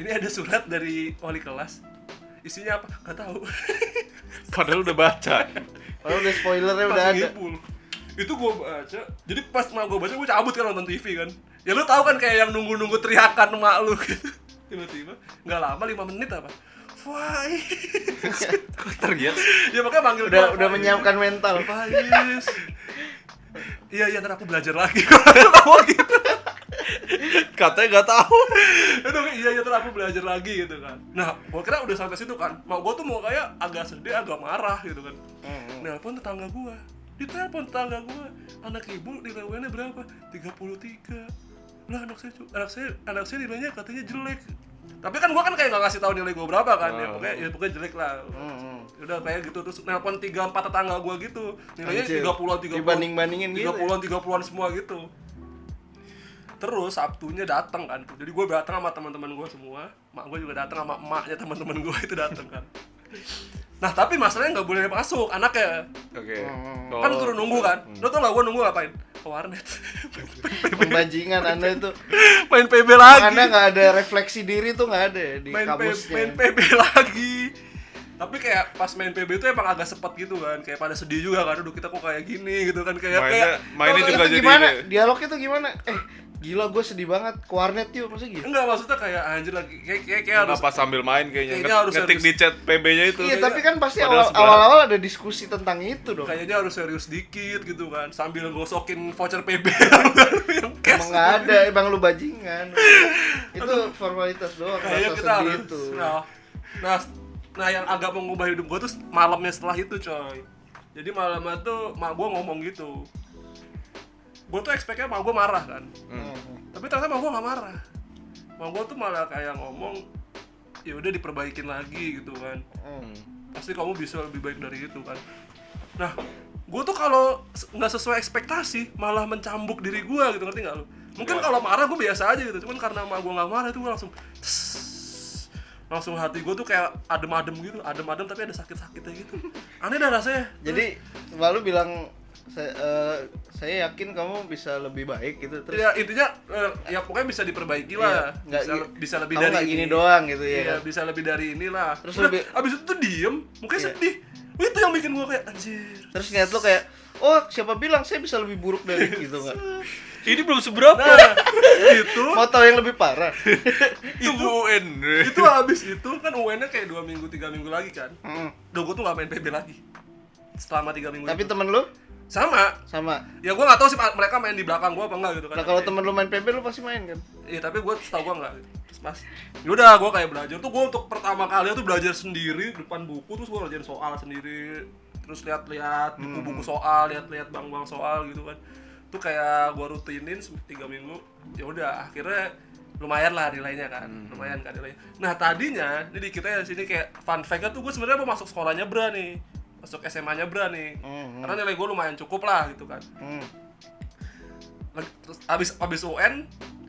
Ini ada surat dari wali kelas. Isinya apa? Nggak tahu. Padahal udah baca. Padahal udah spoilernya udah Langsung ada. Itu gue baca jadi pas mau gue baca gue cabut kan nonton TV kan ya lu tahu kan kayak yang nunggu nunggu teriakan emak lu gitu [laughs] tiba-tiba nggak lama lima menit apa Faiz [laughs] Kok teriak? ya makanya manggil Udah gua, udah menyiapkan mental. Faiz iya iya ntar aku belajar lagi [laughs] ngomong gitu Katanya nggak tahu. Aduh, iya iya terus aku belajar lagi gitu kan. Nah, gua kira udah sampai situ kan. Mau gua tuh mau kayak agak sedih, agak marah gitu kan. Hmm, Nelpon tetangga gua. Ditelepon tetangga gua. Anak ibu nilai UN-nya berapa? 33. Lah anak saya anak saya anak saya nilainya katanya jelek. Tapi kan gua kan kayak nggak ngasih tahu nilai gua berapa kan. Ya Oh. pokoknya ya pokoknya jelek lah. Hmm. Udah kayak gitu terus nelpon 3 4 tetangga gua gitu. Nilainya Anjir. 30-an 30. Dibanding-bandingin gitu. 30-an 30-an semua gitu. Terus Sabtunya datang kan. Jadi gue datang sama teman-teman gue semua. Mak gue juga datang sama emaknya teman-teman gue itu datang kan. Nah tapi masalahnya nggak boleh masuk anaknya. Oke. Hmm. Oh. Kan turun nunggu kan. Lo tau gak gue nunggu ngapain? Ke warnet. [laughs] Pembajingan Anda itu. main PB lagi. Anda nggak ada refleksi diri tuh nggak ada ya di main, P- kamusnya. main PB lagi. Tapi kayak pas main PB itu emang agak sepet gitu kan. Kayak pada sedih juga kan. Aduh kita kok kayak gini gitu kan. Kayak Mainnya, kayak mainnya Itu juga jadi gimana? ini. Dialognya tuh gimana? Eh, gila gue sedih banget. Ke warnet yuk, maksudnya gitu. Enggak maksudnya kayak anjir lagi kayak kayak, kayak harus Kenapa sambil main kayaknya? Kayaknya harus- Ngetik harus- di chat PB-nya itu. Iya, tapi kan pasti awal-awal ada diskusi tentang itu dong. kayaknya harus serius dikit gitu kan sambil gosokin voucher PB yang cash Emang nggak ada, emang lu bajingan. [laughs] itu formalitas doang. kayaknya kita sedih harus itu. nah, nah nah yang agak mengubah hidup gue tuh malamnya setelah itu coy. Jadi malamnya tuh mak gue ngomong gitu. Gue tuh expectnya mak gue marah kan? Hmm. tapi ternyata mak gue nggak marah. Mak gue tuh malah kayak ngomong ya udah diperbaikin lagi gitu kan. Hmm. pasti kamu bisa lebih baik dari itu kan? Nah gue tuh kalau nggak sesuai ekspektasi malah mencambuk diri gue gitu. Ngerti nggak lu? Mungkin Iya. kalau marah gue biasa aja gitu. Cuman karena sama gue nggak marah itu gue langsung tes, langsung hati gue tuh kayak adem-adem gitu adem-adem tapi ada sakit-sakitnya gitu. [laughs] Aneh dah rasanya. Jadi lalu bilang saya, eh, saya yakin kamu bisa lebih baik gitu. Terus ya intinya eh, ya pokoknya bisa diperbaiki lah. Iya, nggak bisa, bisa lebih kamu dari ini. gini doang gitu ya. Iya, kan? bisa lebih dari inilah. Terus Udah, lebih- abis itu tuh diem mukanya Iya. sedih. Wah, itu yang bikin gue kayak anjir. Terus ngeliat lo kayak oh siapa bilang saya bisa lebih buruk dari gitu nggak [laughs] Ini belum seberapa. nah. Itu tahu yang lebih parah. [laughs] Itu UN. itu habis itu kan UN-nya kayak dua minggu tiga minggu lagi kan. Mm. Duh, gue tuh gak main PB lagi. Selama tiga minggu tapi itu. temen lu? Sama. Sama. Ya gue gak tahu sih mereka main di belakang gue apa enggak gitu kan. Nah kalau temen lu main PB lu pasti main kan? Iya tapi gue tau gue nggak. Terus pas Yaudah gue kayak belajar. Tuh gue untuk pertama kali tuh belajar sendiri depan buku Terus gue ngerjain soal sendiri. Terus lihat-lihat buku-buku soal Lihat-lihat bang-bang soal gitu kan Tuh kayak gue rutinin tiga minggu ya udah akhirnya lumayan lah nilainya kan lumayan kan nilainya. Nah tadinya ini di kita di sini kayak fun fact tuh gue sebenarnya mau masuk sekolahnya Bra nih masuk SMA nya Bra nih. Hmm, karena nilai gue lumayan cukup lah gitu kan. Hmm. Terus abis abis UN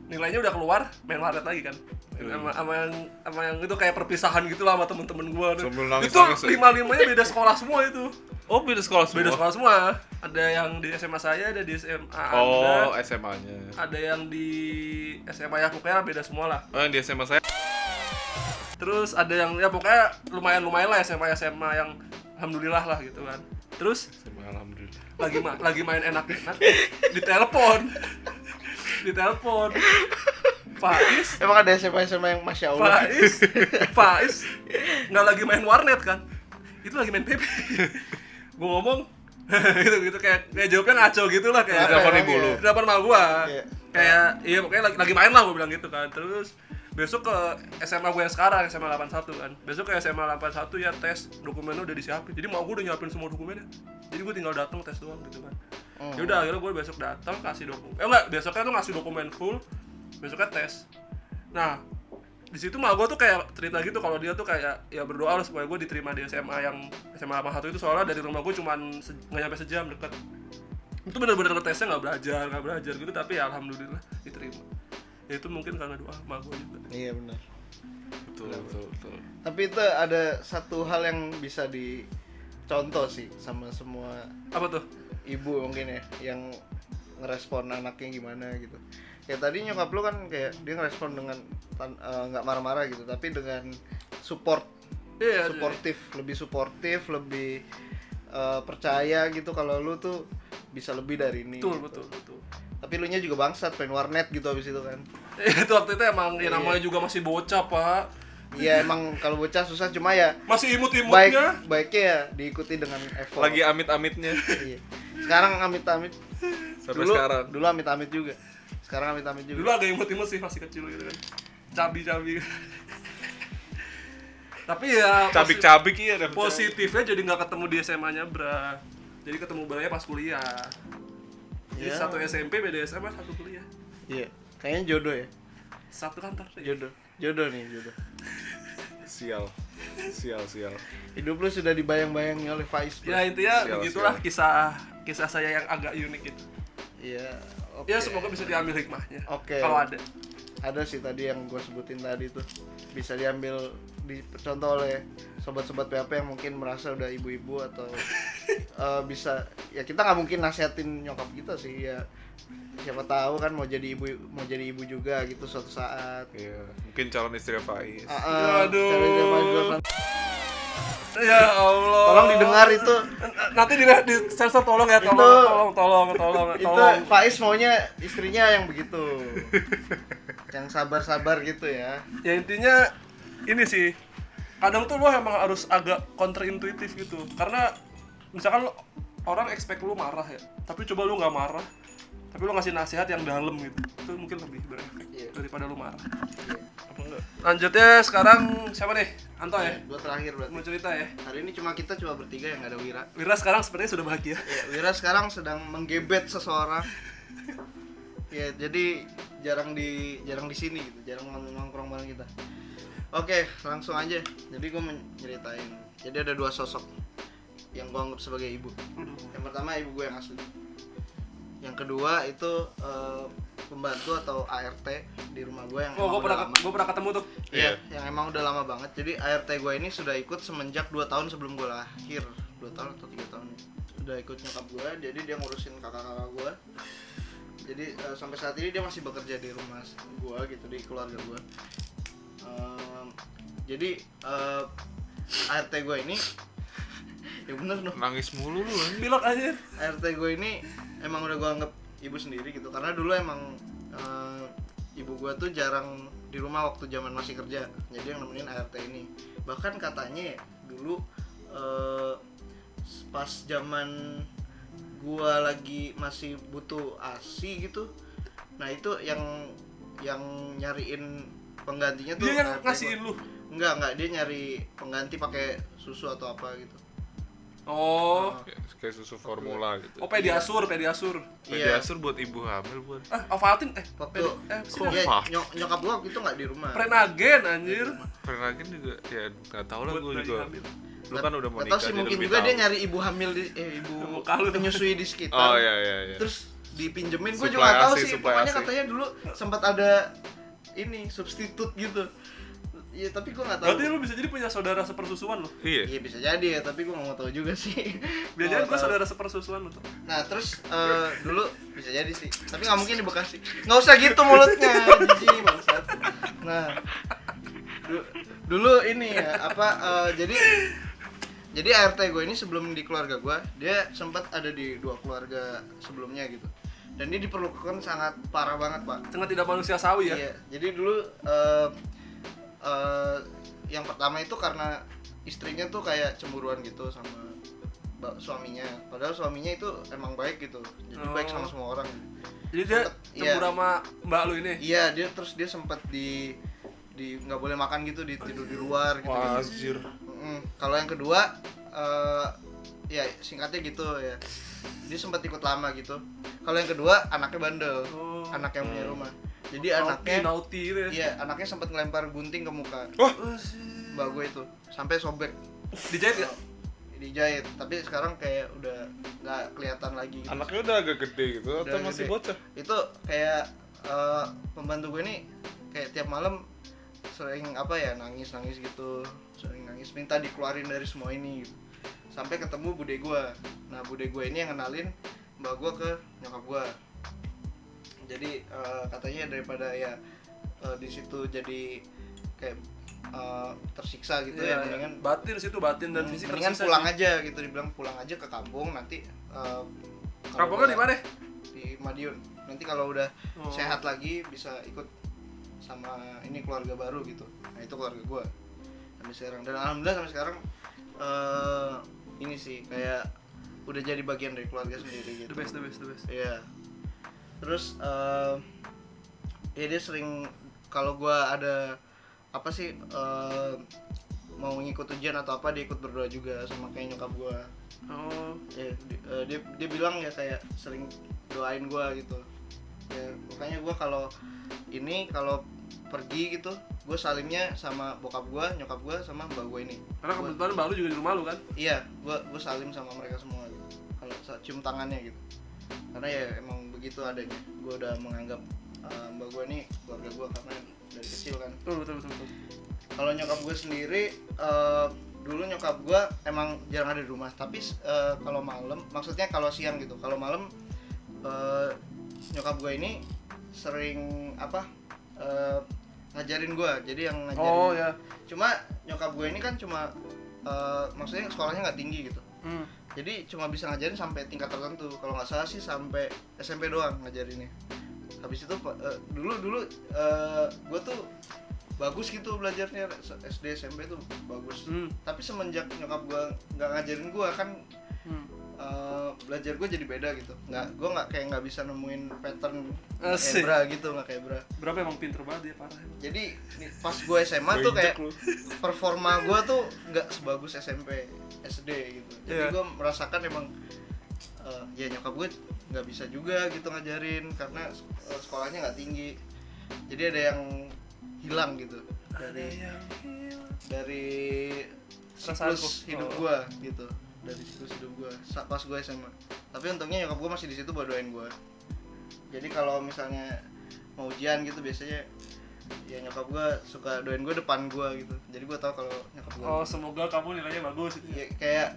nilainya udah keluar main warnet lagi kan sama, sama yang sama yang itu kayak perpisahan gitu lah sama temen-temen gua nangis- itu nangis ya? lima limanya beda sekolah semua itu Oh, beda sekolah semua. beda sekolah semua ada yang di SMA saya ada di SMA Oh, anda SMA-nya. ada yang di SMA ya pokoknya beda semua lah Oh, yang di SMA saya. terus ada yang ya pokoknya lumayan lumayan lah SMA SMA yang alhamdulillah lah gitu kan terus SMA alhamdulillah. lagi ma- lagi main enak-enak di [laughs] telepon di [laughs] telepon Faiz. Emang ada SMA SMA yang masya Allah? Faiz. [laughs] Faiz. Nggak lagi main warnet kan? Itu lagi main PP gue ngomong [laughs] gitu gitu kayak kayak jawabnya ngaco gitu lah kayak Telepon emang ibu ya? lu. depan sama gua. Iya. kayak iya pokoknya lagi, lagi main lah gue bilang gitu kan. Terus besok ke SMA gue yang sekarang SMA 81 kan. Besok ke SMA 81 ya tes dokumennya udah disiapin. Jadi mau gue udah nyiapin semua dokumennya. Jadi gue tinggal datang tes doang gitu kan. Hmm. ya udah akhirnya gue besok datang kasih dokumen. Eh enggak besoknya tuh ngasih dokumen full besoknya tes. Nah di situ mah gue tuh kayak cerita gitu kalau dia tuh kayak ya berdoa lah supaya gue diterima di SMA yang SMA 81 itu. Soalnya dari rumah gue cuman se- nggak nyampe sejam deket. Itu bener-bener tesnya nggak belajar nggak belajar gitu tapi ya alhamdulillah diterima ya itu mungkin karena doa sama gue juga iya benar. Betul, betul, betul. tapi itu ada satu hal yang bisa dicontoh sih sama semua apa tuh? ibu mungkin ya yang ngerespon anaknya gimana gitu. Kayak tadi nyokap lu kan kayak dia ngerespon dengan eh, nggak marah-marah gitu tapi dengan support. Iya. Suportif lebih suportif lebih eh, percaya gitu kalau lu tuh bisa lebih dari ini betul gitu. betul betul tapi lu nya juga bangsat pengen warnet gitu abis itu kan. [laughs] Itu waktu itu emang ya Iya. namanya juga masih bocah pak. Iya emang kalau bocah susah cuma ya masih baik imut-imutnya baiknya ya diikuti dengan effort. Lagi amit-amitnya. [laughs] Iya. sekarang amit-amit. Sampai dulu sekarang. dulu amit-amit juga. Sekarang amit-amit juga. Dulu agak imut-imut sih masih kecil gitu kan. Cabi-cabi. [laughs] Tapi ya Cabik-cabik iya dan positifnya jadi nggak ketemu di SMA-nya Bra. Jadi ketemu Bra pas kuliah jadi Ya. satu SMP beda SMA satu kuliah iya kayaknya jodoh ya satu kantor deh. jodoh jodoh nih jodoh Sial. Sial, sial. hidup lu sudah dibayang-bayangi oleh Faiz bro. ya intinya Sial, begitulah sial. kisah kisah saya yang agak unik itu iya oke ya semoga bisa diambil hikmahnya Oke. kalau ada ada sih tadi yang gue sebutin tadi tuh bisa diambil dicontoh oleh sobat-sobat PHP yang mungkin merasa udah ibu-ibu atau [laughs] eh, bisa ya kita nggak mungkin nasihatin nyokap kita sih ya. Siapa tahu kan mau jadi ibu mau jadi ibu juga gitu suatu saat. Iya, mungkin calon istri Faiz. Ah, ah, Aduh. ya Allah. Tolong didengar itu. Nanti di, di sensor tolong ya tolong Itu- tolong tolong tolong itu tolong. Faiz maunya istrinya yang begitu. Yang sabar-sabar gitu ya. Ya intinya ini sih kadang tuh lo emang harus agak counterintuitif gitu. Karena misalkan lo, orang expect lu marah ya tapi coba lu nggak marah tapi lu ngasih nasihat yang dalam gitu itu mungkin lebih berefek Iya. daripada lu marah. Apa enggak? Lanjutnya sekarang siapa nih? Anto ya? Dua terakhir berarti. Mau cerita ya? Hari ini cuma kita cuma bertiga yang nggak ada Wira. Wira sekarang sepertinya sudah bahagia. Ya, Wira sekarang sedang menggebet seseorang. ya, jadi jarang di jarang di sini gitu, jarang nong- nongkrong bareng kita. Oke, langsung aja. Jadi gue menceritain jadi ada dua sosok yang gue anggap sebagai ibu yang pertama ibu gue yang asli yang kedua itu eh, pembantu atau ART di rumah gue yang Oh, gue pernah lama. gue pernah ketemu tuh. Iya, yang emang udah lama banget. Jadi ART gue ini sudah ikut semenjak 2 tahun sebelum gue lahir. 2 tahun atau 3 tahun. Udah ikut nyokap gue, jadi dia ngurusin kakak-kakak gue. Jadi eh, sampai saat ini dia masih bekerja di rumah gue gitu di keluarga gue. Ehm, jadi eh, ART gue ini ya bener dong. Nangis mulu lu. Pilok aja. ART gue ini emang udah gue anggap ibu sendiri gitu karena dulu emang eh, ibu gue tuh jarang di rumah waktu zaman masih kerja jadi yang nemenin ART ini bahkan katanya ya, dulu eh, pas zaman gua lagi masih butuh asi gitu nah itu yang yang nyariin penggantinya tuh Dia yang ngasihin lu. enggak enggak dia nyari pengganti pakai susu atau apa gitu Oh. Kayak, susu formula gitu. Oh, pediasur, pediasur. Iya. Pediasur buat ibu hamil buat. Ah, Ovaltine eh waktu pedi- eh sih Kok nyok- nyokap gua waktu itu nggak di rumah Prenagen anjir. Prenagen juga ya nggak tahu lah bayi juga. hamil. Lu kan udah mau nikah tahu sih mungkin juga dia nyari ibu hamil di eh ibu [laughs] penyusui di sekitar Oh iya iya iya. terus dipinjemin gue juga nggak tahu sih pokoknya katanya dulu sempat ada ini substitut gitu Iya tapi gue nggak tahu Berarti lu bisa jadi punya saudara sepersusuan lu. Iya. Iya bisa jadi ya tapi gue nggak mau tahu juga sih [laughs] Biar Nggak gue saudara sepersusuan tuh. Nah terus eh, dulu bisa jadi sih tapi nggak mungkin di Bekasi nggak usah gitu mulutnya jijik bangsat nah du- dulu ini ya apa eh, jadi jadi ART gue ini sebelum di keluarga gue dia sempat ada di dua keluarga sebelumnya gitu dan dia diperlukan sangat parah banget pak Sangat tidak manusia sawi ya. Iya, jadi dulu eh, eh, yang pertama itu karena istrinya tuh kayak cemburuan gitu sama suaminya. Padahal suaminya itu emang baik gitu. Jadi Oh. baik sama semua orang. Jadi dia Sempet, cemburu iya. sama mbak lu ini. Iya, dia terus dia sempat di di nggak boleh makan gitu, di tidur di luar gitu. Wah, anjir. Mm, Kalau yang kedua eh ya singkatnya gitu ya. Dia sempat ikut lama gitu. Kalau yang kedua anaknya bandel. Oh. Anak yang punya rumah. Jadi Naughty, anaknya naughty gitu ya. Iya, anaknya sempat ngelempar gunting ke muka Wah, mbak gue itu sampai sobek Dijahit ya? dijahit. Tapi sekarang kayak udah nggak kelihatan lagi. gitu. anaknya udah agak gede gitu Udah atau masih gede. bocah? Itu kayak eh, pembantu gue ini kayak tiap malam sering apa ya nangis nangis gitu, sering nangis minta dikeluarin dari semua ini. gitu. Sampai ketemu bude gue. Nah bude gue ini yang kenalin mbak gue ke nyokap gue. Jadi eh, katanya daripada ya eh, di situ jadi kayak eh, tersiksa gitu Iya, ya mendingan batin situ batin dan fisik mendingan pulang sih. aja gitu dibilang pulang aja ke kampung nanti kalau Kampungnya di mana? di Madiun nanti kalau udah Oh. sehat lagi bisa ikut sama ini keluarga baru gitu nah itu keluarga gue sampai sekarang dan alhamdulillah sampai sekarang eh ini sih kayak udah jadi bagian dari keluarga sendiri gitu The best, the best, the best. Iya. Terus eh ya dia sering kalau gua ada apa sih eh, mau ngikut ujian atau apa dia ikut berdoa juga sama kayak nyokap gua. Oh, Ya, di- eh, dia dia bilang ya kayak sering doain gua gitu. Ya makanya gua kalau ini kalau pergi gitu gue salimnya sama bokap gua, nyokap gua sama mbak gua ini. karena kebetulan mbak lu juga di rumah lu kan? iya gue gue salim sama mereka semua gitu kalau cium tangannya gitu karena ya emang begitu adanya gue udah menganggap uh, mbak gue nih keluarga gue karena dari kecil kan Betul, betul, betul. betul. kalau nyokap gue sendiri uh, dulu nyokap gue emang jarang ada di rumah tapi uh, kalau malam maksudnya kalau siang gitu kalau malam uh, nyokap gue ini sering apa uh, ngajarin gue jadi yang ngajarin Oh ya. cuma nyokap gue ini kan cuma eh, maksudnya sekolahnya nggak tinggi gitu Hmm. Jadi cuma bisa ngajarin sampai tingkat tertentu kalau nggak salah sih sampai SMP doang ngajarinnya habis itu eh, dulu dulu eh, gue tuh bagus gitu belajarnya SD SMP tuh bagus Hmm. tapi semenjak nyokap gue nggak ngajarin gue kan Hmm. eh, belajar gue jadi beda gitu nggak gue nggak kayak nggak bisa nemuin pattern Asik. gitu nggak kayak bra Berapa emang pinter banget dia parah. emang. jadi nih, pas gue SMA tuh kayak performa gue tuh nggak sebagus SMP SD gitu. Jadi Iya. gue merasakan emang eh, ya nyokap gue nggak bisa juga gitu ngajarin karena eh, sekolahnya nggak tinggi. Jadi ada yang hilang gitu dari dari siklus hidup Oh. gua gitu dari siklus hidup sa- pas gua SMA tapi untungnya nyokap gua masih di situ buat doain gua. Jadi kalau misalnya mau ujian gitu biasanya ya nyokap gua suka doain gua depan gua gitu jadi gua tahu kalau nyokap gua Oh, semoga kamu nilainya bagus. ya, kayak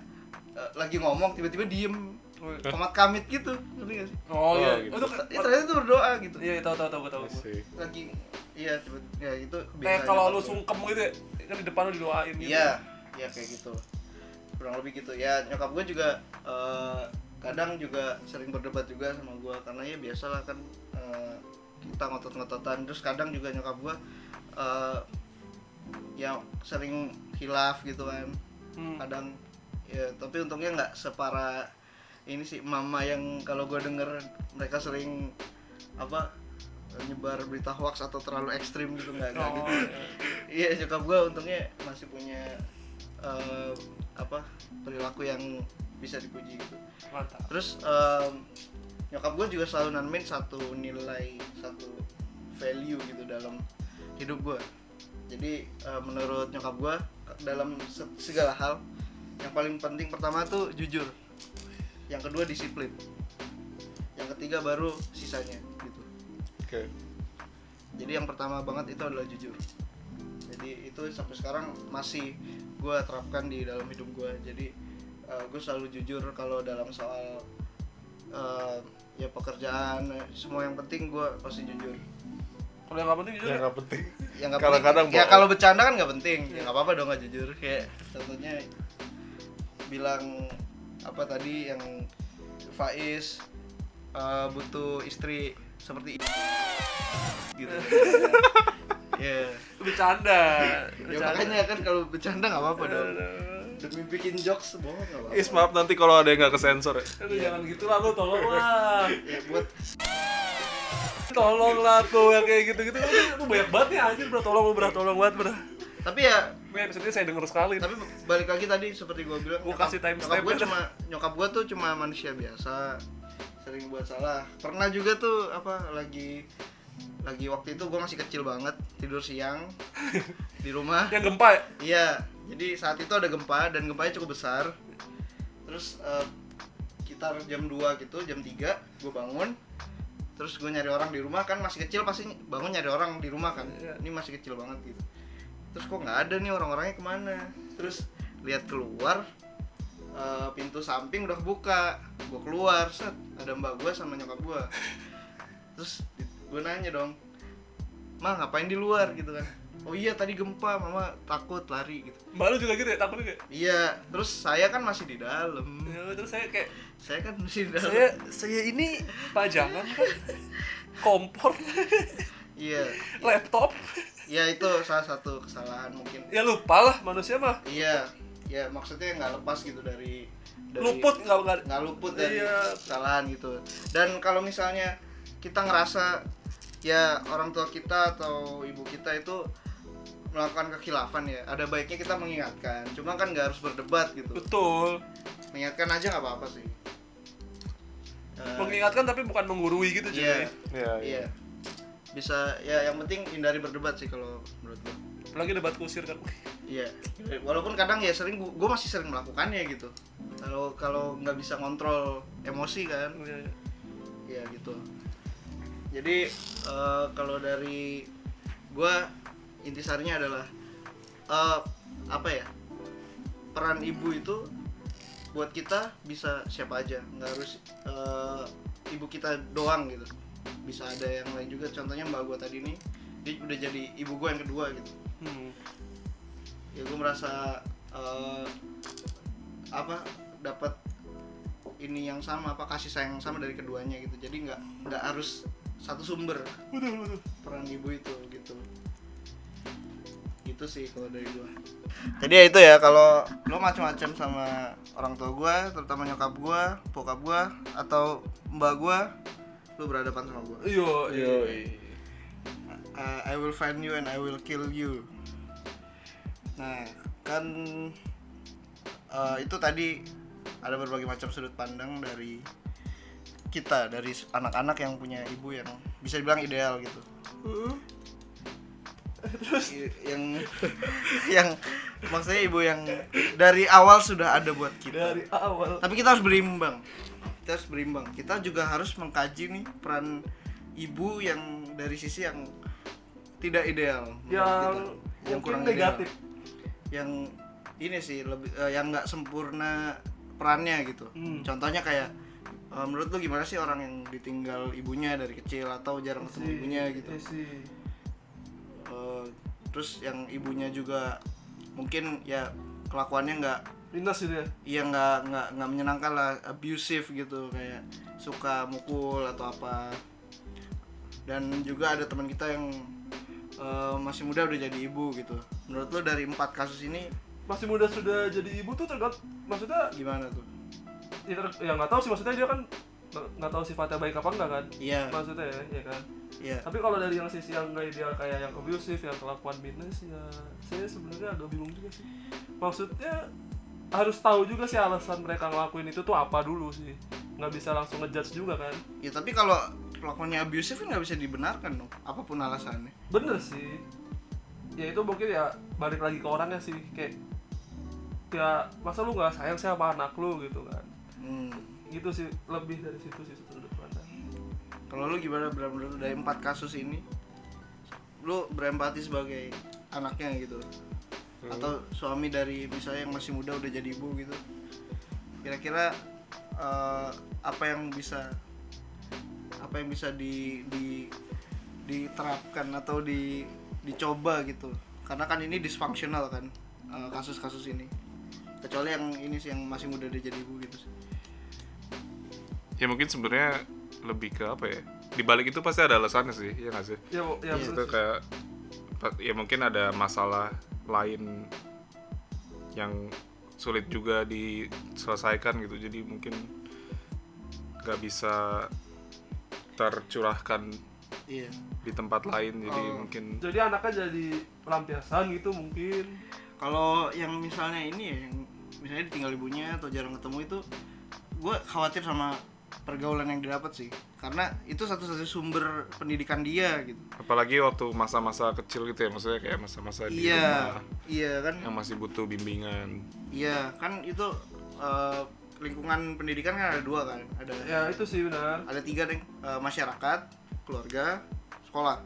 eh, lagi ngomong tiba-tiba diem komat kamit gitu ngerti gak sih Oh, iya. Oh, gitu. Itu ya, ternyata itu berdoa gitu Iya, tahu tahu tahu tahu. Lagi iya tiba ya itu Kayak kalau lu sungkem gitu ya, kan di depan lu didoain gitu. Iya, iya kayak gitu. Kurang lebih gitu. Ya nyokap gue juga eh, kadang juga sering berdebat juga sama gue karena ya biasalah kan eh, kita ngotot-ngototan. Terus kadang juga nyokap gue eh, ya sering hilaf gitu kan. Hmm. Kadang ya tapi untungnya nggak separah ini sih mama yang kalau gue denger mereka sering apa nyebar berita hoax atau terlalu ekstrim gitu nggak Oh, gitu iya. iya nyokap gue untungnya masih punya eh, apa perilaku yang bisa dipuji gitu Mantap. terus em, nyokap gue juga selalu nanemin satu nilai satu value gitu dalam hidup gue jadi eh, menurut nyokap gue dalam se- segala hal yang paling penting pertama tuh jujur. Yang kedua disiplin. Yang ketiga baru sisanya gitu. Oke. jadi yang pertama banget itu adalah jujur. Jadi itu sampai sekarang masih gue terapkan di dalam hidup gue jadi gue selalu jujur kalau dalam soal eh, ya pekerjaan semua yang penting gue pasti jujur. Kalau yang nggak penting jujur. Ya ya. nggak penting. yang nggak Kadang-kadang penting- ya kalau bercanda kan nggak penting. Ya nggak apa-apa dong nggak jujur. Kayak contohnya bilang apa tadi yang Faiz eh, butuh istri seperti gitu. [laughs] Ya Bercanda. ya makanya kan kalau bercanda nggak apa-apa dong demi bikin jokes bohong Is maaf nanti kalau ada yang nggak kesensor ya. Aduh, jangan gitu lah lu, tolong lah. [laughs] ya buat Tolong lah tuh yang kayak gitu-gitu. Lu banyak banget nih anjir, bro. Tolong lu, bro. Tolong banget, bro. tapi ya episode ini saya denger sekali. tapi balik lagi tadi seperti gue bilang Gua kasih nyokap timestamp gue ya. cuma nyokap gue tuh cuma manusia biasa sering buat salah pernah juga tuh apa lagi lagi waktu itu gue masih kecil banget tidur siang di rumah Yang gempa ya? Iya, jadi saat itu ada gempa dan gempanya cukup besar. Terus sekitar jam 2 gitu, jam 3 gue bangun. Terus gue nyari orang di rumah kan masih kecil pasti bangun nyari orang di rumah kan. Iya. Ini masih kecil banget gitu. Terus kok nggak ada nih orang-orangnya ke mana? Terus lihat keluar eh, pintu samping udah kebuka. Gue keluar, set ada mbak gue sama nyokap gue. Terus gue nanya dong, mah ngapain di luar gitu kan? Oh iya tadi gempa, mama takut lari gitu. Mbak lu juga gitu ya? Takut juga? Iya, terus saya kan masih di dalam. Ya, terus saya kayak Saya kan masih di dalam. saya saya ini pajangan kan kompor Iya, laptop iya itu salah satu kesalahan mungkin. ya lupa lah manusia mah Iya, ya maksudnya nggak lepas gitu dari, dari luput nggak nggak nggak luput dari Iya. kesalahan gitu. Dan kalau misalnya kita ngerasa ya orang tua kita atau ibu kita itu melakukan kekhilafan ya, ada baiknya kita mengingatkan. Cuma kan nggak harus berdebat gitu. betul Mengingatkan aja nggak apa-apa sih. Eh, mengingatkan tapi bukan menggurui gitu cuy Iya. Iya, Iya. Bisa ya yang penting hindari berdebat sih kalau menurut gue. apalagi debat kusir kan Iya. Walaupun kadang ya sering gue masih sering melakukannya gitu. Kalau kalau nggak bisa kontrol emosi kan, iya, iya. ya gitu. Jadi eh, kalau dari gue intisarinya adalah eh, apa ya peran ibu itu buat kita bisa siapa aja. Nggak harus eh, ibu kita doang gitu. Bisa ada yang lain juga. Contohnya mbak gue tadi nih dia udah jadi ibu gue yang kedua gitu. Hmm. ya gue merasa eh, apa dapat ini yang sama apa kasih sayang yang sama dari keduanya gitu. Jadi nggak nggak harus satu sumber. Betul betul. Peran ibu itu gitu. Gitu sih kalau dari gua. Jadi ya itu ya kalau lo macam-macam sama orang tua gua terutama nyokap gua bokap gua atau mbak gua lo berhadapan sama gua. Yo Yo, Uh, I will find you and I will kill you. Nah, kan uh, itu tadi ada berbagai macam sudut pandang dari kita, dari anak-anak yang punya ibu yang bisa dibilang ideal gitu. Terus? Yang yang maksudnya ibu yang dari awal sudah ada buat kita. Dari awal. Tapi kita harus berimbang. Kita harus berimbang. Kita juga harus mengkaji nih peran ibu yang dari sisi yang tidak ideal. Yang kita. yang kurang negatif. Ideal. yang ini sih lebih eh, yang nggak sempurna perannya gitu. Hmm. contohnya kayak eh, menurut lu gimana sih orang yang ditinggal ibunya dari kecil atau jarang ketemu Si- ibunya gitu? iya. Eh, terus yang ibunya juga mungkin ya kelakuannya nggak minus gitu ya Iya nggak nggak nggak menyenangkan lah abusive gitu kayak suka mukul atau apa. Dan juga ada teman kita yang eh, masih muda udah jadi ibu gitu. Menurut lo dari empat kasus ini masih muda sudah jadi ibu tuh tergantung maksudnya gimana tuh ya, ter- ya nggak tahu sih maksudnya dia kan nggak tahu sifatnya baik apa enggak kan? Iya. Maksudnya ya, ya kan? Iya. Tapi kalau dari yang sisi yang nggak ideal kayak yang abusive yang kelakuan minus ya saya sebenarnya agak bingung juga sih. Maksudnya harus tahu juga sih alasan mereka ngelakuin itu tuh apa dulu sih. Nggak bisa langsung ngejudge juga kan? Ya tapi kalau kelakuannya abusive kan nggak bisa dibenarkan dong apa pun alasannya. Bener sih. Ya itu mungkin ya balik lagi ke orangnya sih kayak ya masa lu nggak sayang sih sama anak lu? gitu kan hmm. gitu sih lebih dari situ sih sudut pandang. Kalau lu gimana lu dari empat kasus ini lu berempati sebagai anaknya gitu? Atau suami dari misalnya yang masih muda udah jadi ibu gitu? Kira-kira eh, apa yang bisa apa yang bisa di, di diterapkan atau di dicoba gitu? Karena kan ini dysfunctional kan eh, kasus-kasus ini. Kecuali yang ini sih yang masih muda udah jadi ibu gitu sih ya mungkin sebenarnya lebih ke apa ya di balik itu pasti ada alasannya sih ya nggak sih ya ya Iya. itu sih. kayak ya mungkin ada masalah lain yang sulit juga diselesaikan gitu jadi mungkin nggak bisa tercurahkan iya di tempat lain jadi Oh. mungkin jadi anaknya jadi pelampiasan gitu mungkin kalau yang misalnya ini ya yang misalnya ditinggal ibunya atau jarang ketemu itu gue khawatir sama pergaulan yang didapat sih. Karena itu satu-satunya sumber pendidikan dia gitu. Apalagi waktu masa-masa kecil gitu ya maksudnya kayak masa-masa di iya rumah iya kan. yang masih butuh bimbingan. Iya kan itu eh, lingkungan pendidikan kan ada dua kan ada ya itu sih benar. Ada tiga nih eh, masyarakat keluarga sekolah.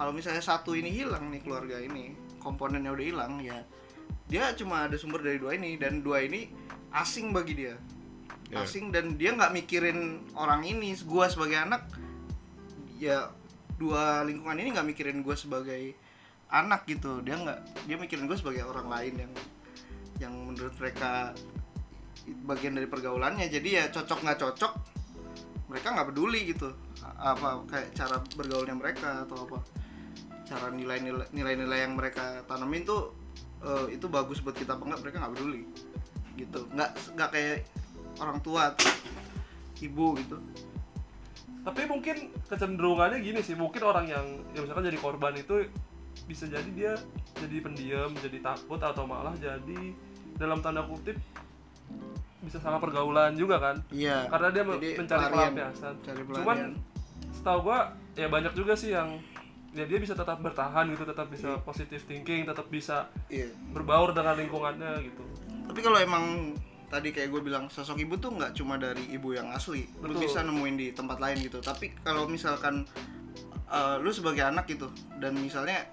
Kalau misalnya satu ini hilang nih keluarga ini komponennya udah hilang ya dia cuma ada sumber dari dua ini dan dua ini asing bagi dia Ya. asing dan dia nggak mikirin orang ini gua sebagai anak ya dua lingkungan ini nggak mikirin gue sebagai anak gitu. Dia nggak dia mikirin gue sebagai orang lain yang yang menurut mereka bagian dari pergaulannya. Jadi ya cocok nggak cocok mereka nggak peduli gitu. Apa kayak cara bergaulnya mereka atau apa. Cara nilai-nilai nilai-nilai yang mereka tanemin tuh eh, itu bagus buat kita apa enggak mereka nggak peduli gitu. Nggak nggak kayak orang tua atau ibu gitu. Tapi mungkin kecenderungannya gini sih mungkin orang yang yang misalkan jadi korban itu bisa jadi dia jadi pendiam jadi takut atau malah jadi dalam tanda kutip bisa salah pergaulan juga kan? Iya karena dia Jadi mencari pelarian. pelampiasan. cuman setahu gua ya banyak juga sih yang ya dia bisa tetap bertahan gitu tetap bisa positive thinking tetap bisa iya. berbaur dengan lingkungannya gitu. Tapi kalau emang tadi kayak gue bilang sosok ibu tuh nggak cuma dari ibu yang asli. Lu Betul. bisa nemuin di tempat lain gitu. Tapi kalau misalkan uh, lu sebagai anak gitu dan misalnya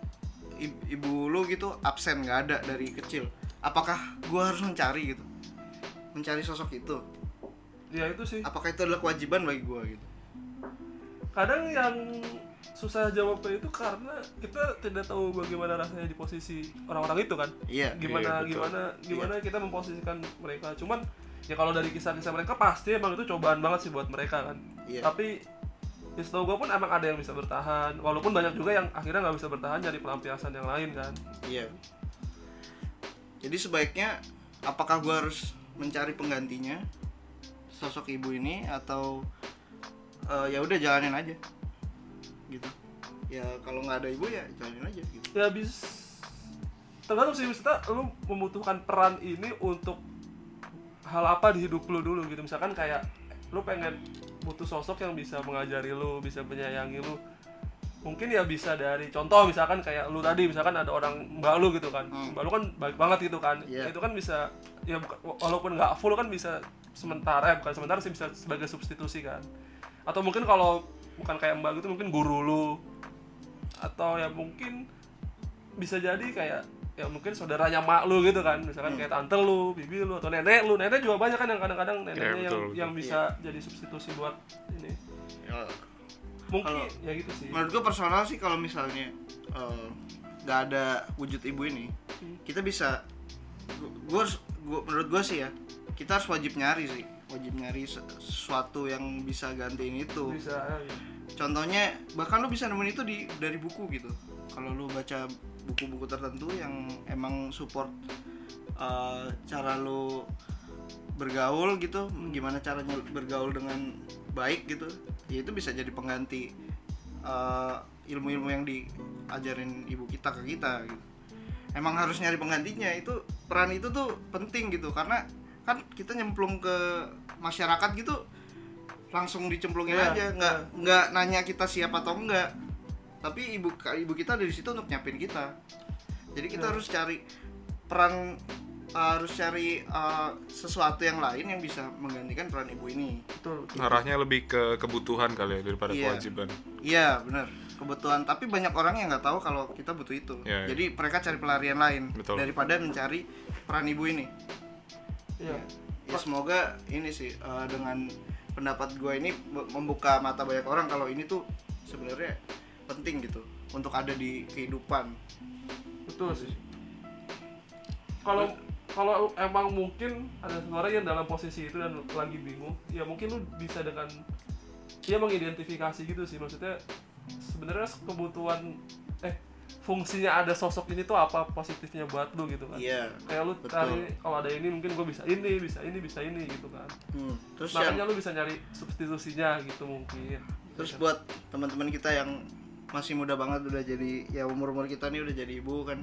ibu lu gitu absen nggak ada dari kecil apakah gue harus mencari gitu? Mencari sosok itu? Ya itu sih. Apakah itu adalah kewajiban bagi gue gitu kadang yang susah jawabnya itu karena kita tidak tahu bagaimana rasanya di posisi orang-orang itu kan. Iya gimana Iya, betul. gimana gimana kita memposisikan mereka. Cuman ya kalau dari kisah-kisah mereka pasti emang itu cobaan banget sih buat mereka kan. Iya. tapi ya setahu gue pun emang ada yang bisa bertahan. Walaupun banyak juga yang akhirnya nggak bisa bertahan jadi pelampiasan yang lain kan. Iya. Jadi sebaiknya apakah gue harus mencari penggantinya? Sosok ibu ini atau eh, ya udah jalanin aja gitu. Ya kalau nggak ada ibu ya jalanin aja gitu. ya bis tergantung sih misalnya lu membutuhkan peran ini untuk hal apa di hidup lu dulu gitu misalkan kayak lu pengen butuh sosok yang bisa mengajari lu bisa menyayangi lu mungkin ya bisa dari contoh misalkan kayak lu tadi misalkan ada orang mbak lu gitu kan Hmm. mbak lu kan baik banget gitu kan Iya. itu kan bisa ya walaupun nggak full kan bisa sementara eh, bukan sementara sih bisa sebagai substitusi kan atau mungkin kalau bukan kayak mbak gitu mungkin guru lu. Atau ya mungkin bisa jadi kayak ya mungkin saudaranya mak lu gitu kan. Misalkan Hmm. kayak tante lu bibi lu atau nenek lu. Nenek juga banyak kan yang kadang-kadang neneknya yang betul, betul. yang bisa jadi substitusi buat ini. Ya, mungkin Kalau- ya gitu sih. menurut gue personal sih kalau misalnya eh, nggak ada wujud ibu ini Hmm. kita bisa gue gua, menurut gue sih ya kita harus wajib nyari sih wajib nyari se- sesuatu yang bisa gantiin itu. Bisa ya. contohnya bahkan lu bisa nemuin itu di dari buku gitu. Kalau lu baca buku-buku tertentu yang emang support uh, cara lu bergaul gitu gimana caranya bergaul dengan baik gitu ya itu bisa jadi pengganti uh, ilmu-ilmu yang diajarin ibu kita ke kita gitu. Emang harus nyari penggantinya itu peran itu tuh penting gitu karena kan kita nyemplung ke masyarakat gitu langsung dicemplungin Iya, aja nggak nggak nanya kita siapa atau enggak tapi ibu ibu kita ada di situ untuk nyapin kita jadi kita Iya. harus cari peran harus cari uh, sesuatu yang lain yang bisa menggantikan peran ibu ini betul betul. Arahnya lebih ke kebutuhan kali ya daripada Iya. kewajiban. iya benar kebutuhan tapi banyak orang yang nggak tahu kalau kita butuh itu Iya, iya. jadi mereka cari pelarian lain Betul. daripada mencari peran ibu ini Iya. ya semoga ini sih uh, dengan pendapat gue ini me- membuka mata banyak orang kalau ini tuh sebenarnya penting gitu untuk ada di kehidupan. Betul sih. Kalau kalau emang mungkin ada seseorang yang dalam posisi itu dan lagi bingung ya mungkin lu bisa dengan dia mengidentifikasi gitu sih. Maksudnya sebenarnya kebutuhan eh fungsinya ada sosok ini tuh apa positifnya buat lu gitu kan. Iya kayak lu betul. cari kalau ada ini mungkin gue bisa ini bisa ini bisa ini gitu kan. Hmm, terus yang makanya lu bisa nyari substitusinya gitu mungkin. Terus buat teman-teman kita yang masih muda banget udah jadi ya umur umur kita nih udah jadi ibu kan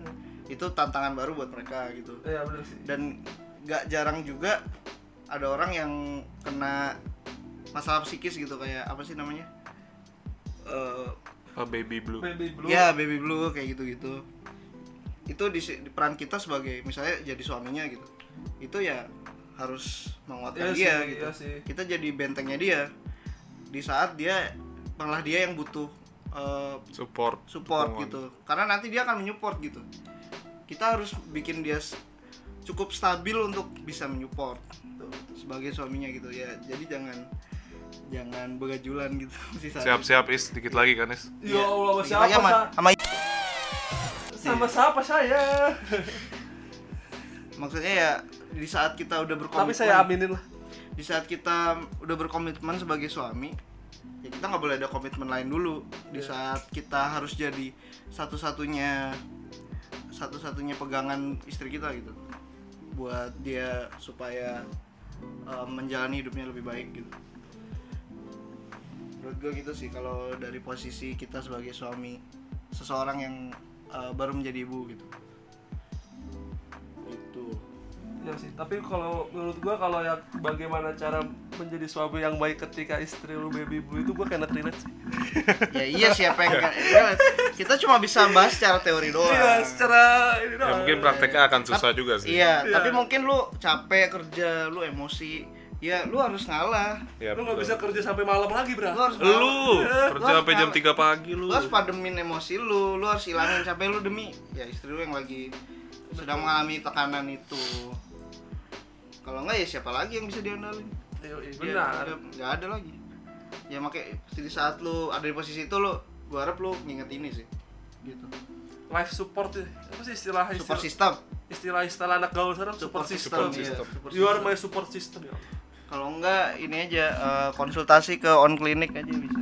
itu tantangan baru buat mereka gitu. Iya bener sih. Dan nggak jarang juga ada orang yang kena masalah psikis gitu kayak apa sih namanya? Eh, Ah, baby blue. baby blue ya baby blue kayak gitu gitu itu di, di peran kita sebagai misalnya jadi suaminya gitu itu ya harus menguatkan Iya dia sih, gitu iya sih. kita jadi bentengnya dia di saat dia malah dia yang butuh eh, Support. support dukungan. gitu karena nanti dia akan menyupport gitu kita harus bikin dia cukup stabil untuk bisa menyupport tuh, sebagai suaminya gitu ya jadi jangan jangan begajulan gitu. [laughs] Siap-siap is. Dikit lagi kan is. ya Allah Dikit siapa sama, sa- sama sama siapa saya? [laughs] Maksudnya ya di saat kita udah berkomitmen tapi saya aminin lah. Di saat kita udah berkomitmen sebagai suami ya kita nggak boleh ada komitmen lain dulu. Di Iya. saat kita harus jadi satu-satunya satu-satunya pegangan istri kita gitu. Buat dia supaya uh, menjalani hidupnya lebih baik gitu menurut gue gitu sih kalau dari posisi kita sebagai suami seseorang yang uh, baru menjadi ibu gitu. Itu. Ya sih tapi kalau menurut gua kalau yang bagaimana cara menjadi suami yang baik ketika istri lu baby blue itu gua kena relate sih. [laughs] Ya iya siapa yang ya, kita cuma bisa bahas secara teori doang. Iya secara ini Ya doang. mungkin prakteknya akan susah juga sih. Iya, Iya. tapi mungkin lu capek kerja, lu emosi, ya lu harus ngalah. Ya, lu nggak betul. bisa kerja sampai malam lagi Lu bro harus Lu kerja Lu sampai jam ngalah. 3 pagi lu. Lu harus pademin emosi lu, lu harus hilangin capek lu demi ya istri lu yang lagi sedang mengalami tekanan itu. Kalau enggak ya siapa lagi yang bisa diandalin? Yoi, Ya, benar nggak- nggak ada lagi. Ya makanya di saat lu ada di posisi itu lu gua harap lu nginget ini sih. Gitu. life support ya apa sih istilah Support istilah system. istilah, istilah anak gaul sekarang support, system, Support Iya. system. Support you are system. my support system ya Kalau enggak ini aja eh, konsultasi ke on clinic aja bisa.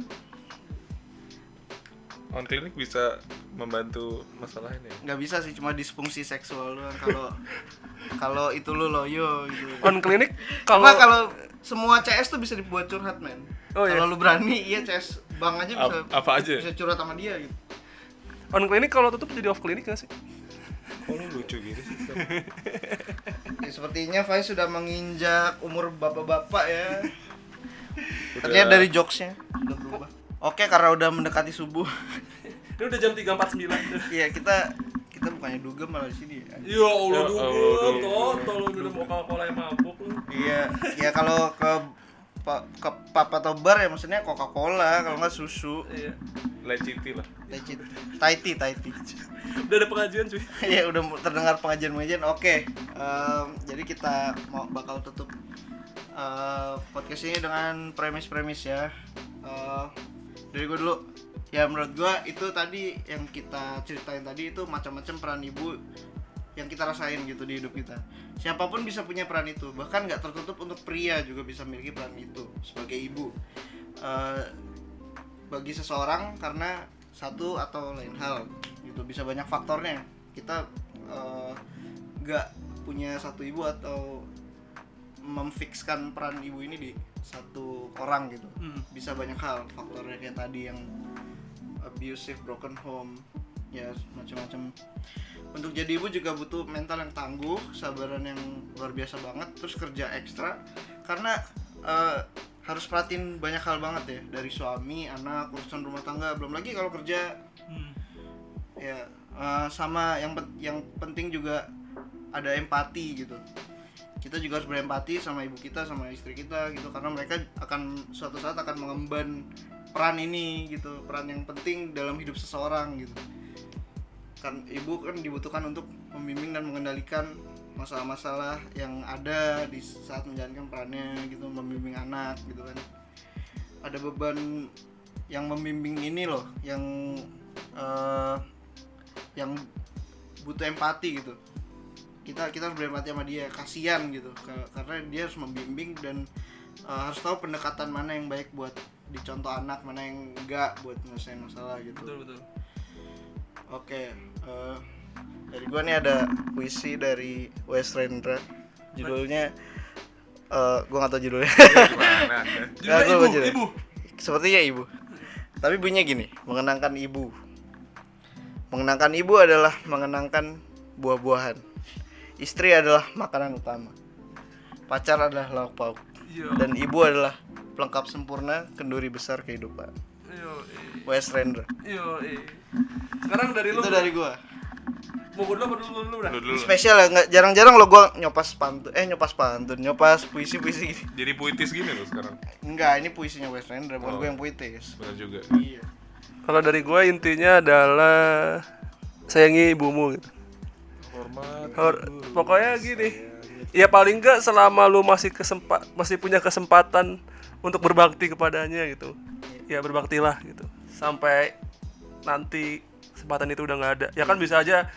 On klinik bisa membantu masalah ini. nggak bisa sih cuma disfungsi seksual doang kalau [laughs] kalau itu lu loyo gitu on klinik kalau kalau kalau semua CS tuh bisa dibuat curhat men Oh, iya. kalau lu berani iya CS bang aja bisa Ap- apa aja? bisa curhat sama dia gitu on klinik kalau tutup jadi off klinik gak sih Kok lu lucu gitu sih? [laughs] ya, sepertinya Faiz sudah menginjak umur bapak-bapak ya Udah- terlihat dari jokesnya udah berubah Oke, karena udah mendekati subuh. [laughs] Ini udah jam 3.49 Iya, kita kita bukannya dugem malah di sini. ya. Ya Allah Ya Allah, totol lu minum Coca-Cola yang mabuk lu. Iya, ya kalau ke pa- ke pub atau bar ya maksudnya Coca-Cola, kalau nggak susu. Iya. Leciti lah. Lecit. Taiti, Taiti. Udah ada pengajian cuy. [laughs] Iya, udah terdengar pengajian-pengajian. Oke. em, jadi kita mau bakal tutup eh, podcast ini dengan premis-premis ya. Eh, dari gue dulu. Ya menurut gue itu tadi yang kita ceritain tadi itu macam-macam peran ibu yang kita rasain gitu di hidup kita. Siapa pun bisa punya peran itu, bahkan nggak tertutup untuk pria juga bisa memiliki peran itu sebagai ibu. Eh, bagi seseorang karena satu atau lain hal gitu bisa banyak faktornya kita eh, nggak punya satu ibu atau memfikskan peran ibu ini di satu orang gitu Hmm. bisa banyak hal faktornya kayak tadi yang abusive broken home ya macam-macam untuk jadi ibu juga butuh mental yang tangguh sabaran yang luar biasa banget terus kerja ekstra. Karena eh, harus perhatiin banyak hal banget ya dari suami anak urusan rumah tangga belum lagi kalau kerja. Hmm. ya eh, sama yang yang penting juga ada empati gitu. Kita juga harus berempati sama ibu kita sama istri kita gitu karena mereka akan suatu saat akan mengemban peran ini gitu peran yang penting dalam hidup seseorang gitu kan ibu kan dibutuhkan untuk membimbing dan mengendalikan masalah-masalah yang ada di saat menjalankan perannya gitu membimbing anak gitu kan. Ada beban yang membimbing ini loh yang eh, yang butuh empati gitu. Kita kita harus berempati sama dia kasihan gitu Ka- karena dia harus membimbing dan eh, harus tahu pendekatan mana yang baik buat dicontoh anak mana yang enggak buat nyelesain masalah gitu. Betul betul. oke eh, dari gua nih ada puisi dari Wes Rendra judulnya eh gua nggak tahu judulnya Gimana? Judulnya [laughs] Nggak, gua ibu, deh. ibu. Sepertinya ibu. Tapi bunyinya gini, mengenangkan ibu. Mengenangkan ibu adalah mengenangkan buah-buahan. Istri adalah makanan utama. Pacar adalah lauk pauk. Yo. Dan ibu adalah pelengkap sempurna kenduri besar kehidupan. Yo. eh. Wes Rendra. Yo. eh. Sekarang dari lu. Itu dari gua. Mau gua dulu apa dulu dulu dah? Lu dulu. Spesial ya, nggak jarang-jarang lo gua nyopas pantun, eh nyopas pantun, nyopas puisi-puisi gini. Jadi puitis gini loh sekarang. Enggak, ini puisinya Wes Rendra, bukan Oh. gua yang puitis. Benar juga. Iya. Kalau dari gua intinya adalah sayangi ibumu gitu. Hormat. Hor- pokoknya gini. Ya paling enggak selama lu masih kesempat masih punya kesempatan untuk berbakti kepadanya gitu. Ya berbaktilah gitu. Sampai nanti kesempatan itu udah nggak ada. Ya kan bisa aja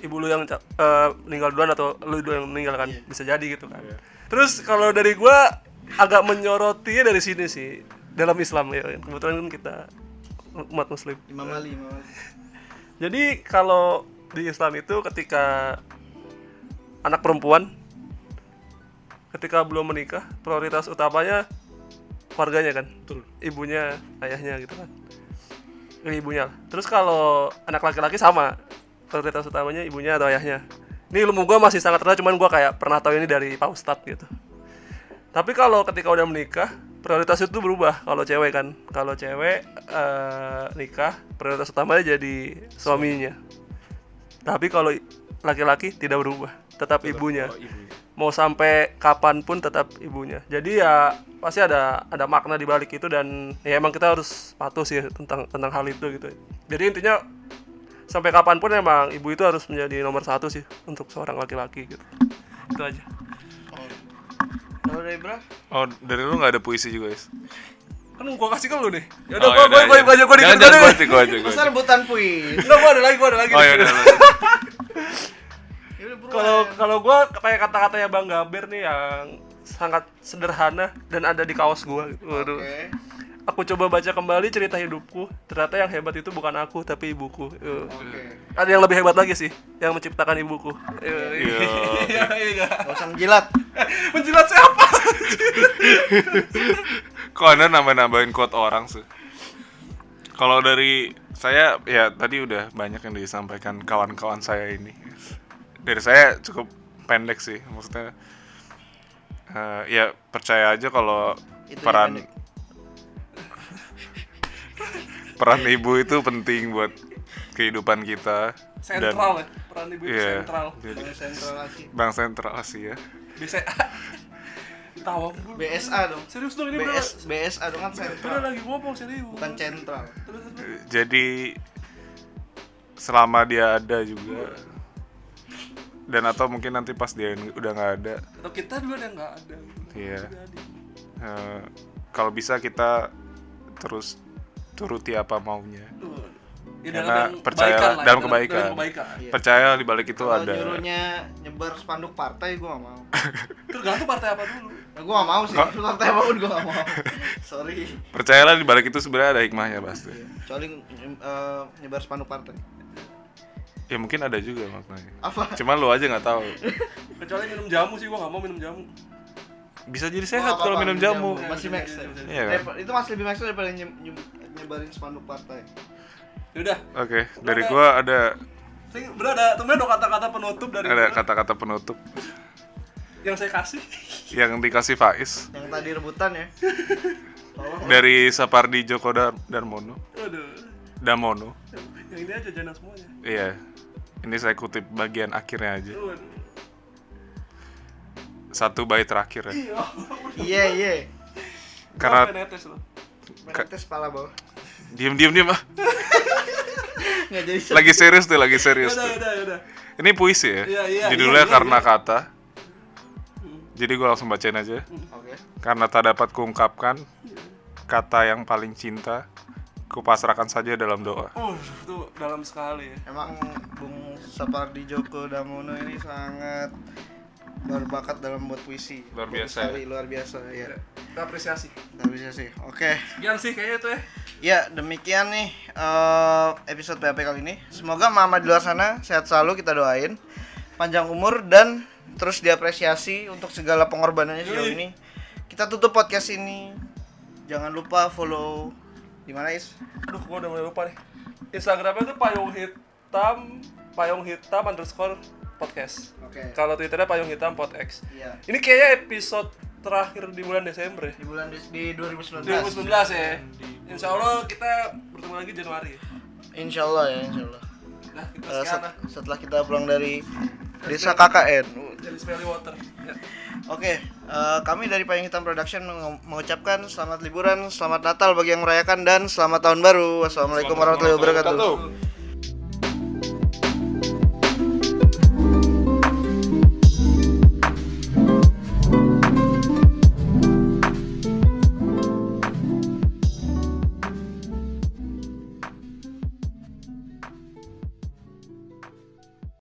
ibu lu yang eh, meninggal duluan atau lu duluan yang meninggal kan bisa jadi gitu kan. Iya. Terus kalau dari gua agak menyorotinya dari sini sih dalam Islam ya kebetulan kan kita umat muslim. Imam Ali, Imam Ali. Jadi kalau di Islam itu ketika anak perempuan ketika belum menikah prioritas utamanya keluarganya kan, ibunya, ayahnya gitu kan, Eh, ibunya. Terus kalau anak laki-laki sama prioritas utamanya ibunya atau ayahnya. Ini ilmu gua masih sangat rendah, cuman gua kayak pernah tahu ini dari Pak Ustadz gitu. Tapi kalau ketika udah menikah, prioritas itu berubah. Kalau cewek kan, kalau cewek eh, nikah, prioritas utamanya jadi suaminya. Tapi kalau laki-laki tidak berubah, tetap ibunya. Oh, ibunya. Mau sampai kapan pun tetap ibunya. Jadi ya pasti ada ada makna di balik itu dan ya emang kita harus patuh sih tentang tentang hal itu gitu. Jadi intinya sampai kapan pun emang ibu itu harus menjadi nomor satu sih untuk seorang laki-laki gitu. Itu aja. Oh. Kalau dari Bra? Oh, dari lu nggak ada puisi juga, guys? Kan gua kasih ke lu nih. Ya Oh, udah gua gua gua gua gua Jangan, dikit jangan, gua gua deh. aja, gua aja, gua Masa aja. rebutan puisi? Enggak, gua ada lagi, gua ada lagi. Oh, ya udah. [laughs] Kalau kalau gua kayak kata-katanya Bang Gaber nih yang sangat sederhana dan ada di kaos gua gitu. Waduh. Oke. Aku coba baca kembali cerita hidupku. Ternyata yang hebat itu bukan aku tapi ibuku. Oke. Ada yang lebih hebat lagi sih, yang menciptakan ibuku. Iya, iya. Usah menjilat. [laughs] Menjilat siapa? [laughs] Kok anda nambah-nambahin quote orang sih? Kalau dari saya ya tadi udah banyak yang disampaikan kawan-kawan saya ini. Dari saya cukup pendek sih, maksudnya eh, ya percaya aja kalau peran [laughs] peran ibu itu penting buat kehidupan kita dan Sentral ya, peran ibu itu Iya. sentral. jadi Bank sentral Asia. bank sentral Asia BCA. [laughs] Tawang dulu. BSA dong. Serius dong ini bener. BS BSA dong kan Bener sentral. lagi ngomong serius. Bukan sentral. Jadi selama dia ada juga dan atau mungkin nanti pas dia udah nggak ada Atau kita duluan yang nggak ada. Iya. Jadi. eh, kalau bisa kita terus turuti apa maunya. Ya, Karena dalam kebaikan lah, dalam ya, kebaikan. dalam kebaikan. Iya. percaya di balik itu Kalau ada nyuruhnya nyebar spanduk partai gue gak mau. [laughs] Tergantung partai apa dulu. Nah, gue gak mau sih. Partai apa pun gue gak mau. [laughs] Sorry. percayalah di balik itu sebenarnya ada hikmahnya pasti Kecuali eh, nyebar spanduk partai. Ya mungkin ada juga maknanya Apa? cuman lu aja nggak tahu Kecuali minum jamu sih, gua nggak mau minum jamu. bisa jadi Oh, sehat kalau minum jamu Masih max. Iya, iya. Daripada- Itu masih lebih max daripada nye- nye- nyebarin spanduk partai. Yaudah, oke dari gua ada Sing, bener ada temen ada kata-kata penutup dari ada kata-kata penutup yang saya kasih. yang dikasih Faiz Yang tadi rebutan ya. Dari Sapardi Djoko Dar Darmono Waduh. Damono Yang ini aja jangan semuanya. iya ini saya kutip bagian akhirnya aja satu bait terakhir ya Iya. Iya iya. Karena- netes loh. Menetes pala bawah. diem diem diem ah Nggak jadi lagi serius tuh lagi serius Yaudah, tuh yaudah, yaudah. ini puisi ya Iya, iya, judulnya iya, karena kata jadi gua langsung bacain aja Oke. karena tak dapat kuungkapkan kata yang paling cinta kupasrahkan saja dalam doa Uh, itu dalam sekali ya. Emang Bung Sapardi Djoko Damono ini sangat berbakat dalam buat puisi. Luar biasa Sekali, luar biasa ya. Kita apresiasi. Kita sih. Oke. Sekian sih kayaknya itu ya. Ya, demikian nih eh, episode PHP kali ini. Semoga mama di luar sana sehat selalu kita doain. Panjang umur dan terus diapresiasi untuk segala pengorbanannya sejauh ini. Kita tutup podcast ini. Jangan lupa follow di mana Is? Aduh, gua udah mulai lupa nih. Instagramnya tuh payung hitam, payung hitam underscore podcast. Oke. Kalau Twitternya payung hitam podx. Iya. Ini kayaknya episode terakhir di bulan Desember ya. Di bulan di, di 2019. 2019 ya. Insya Allah kita bertemu lagi Januari. ya. Insya Allah ya, Insya Allah. Nah, kita Eh, sekian set- lah. setelah kita pulang dari desa KKN. Jadi smelly water. Ya. Oke, eh, kami dari Payung Hitam Production meng- mengucapkan selamat liburan, selamat Natal bagi yang merayakan dan selamat tahun baru. Wassalamualaikum warahmatullahi. Wabarakatuh.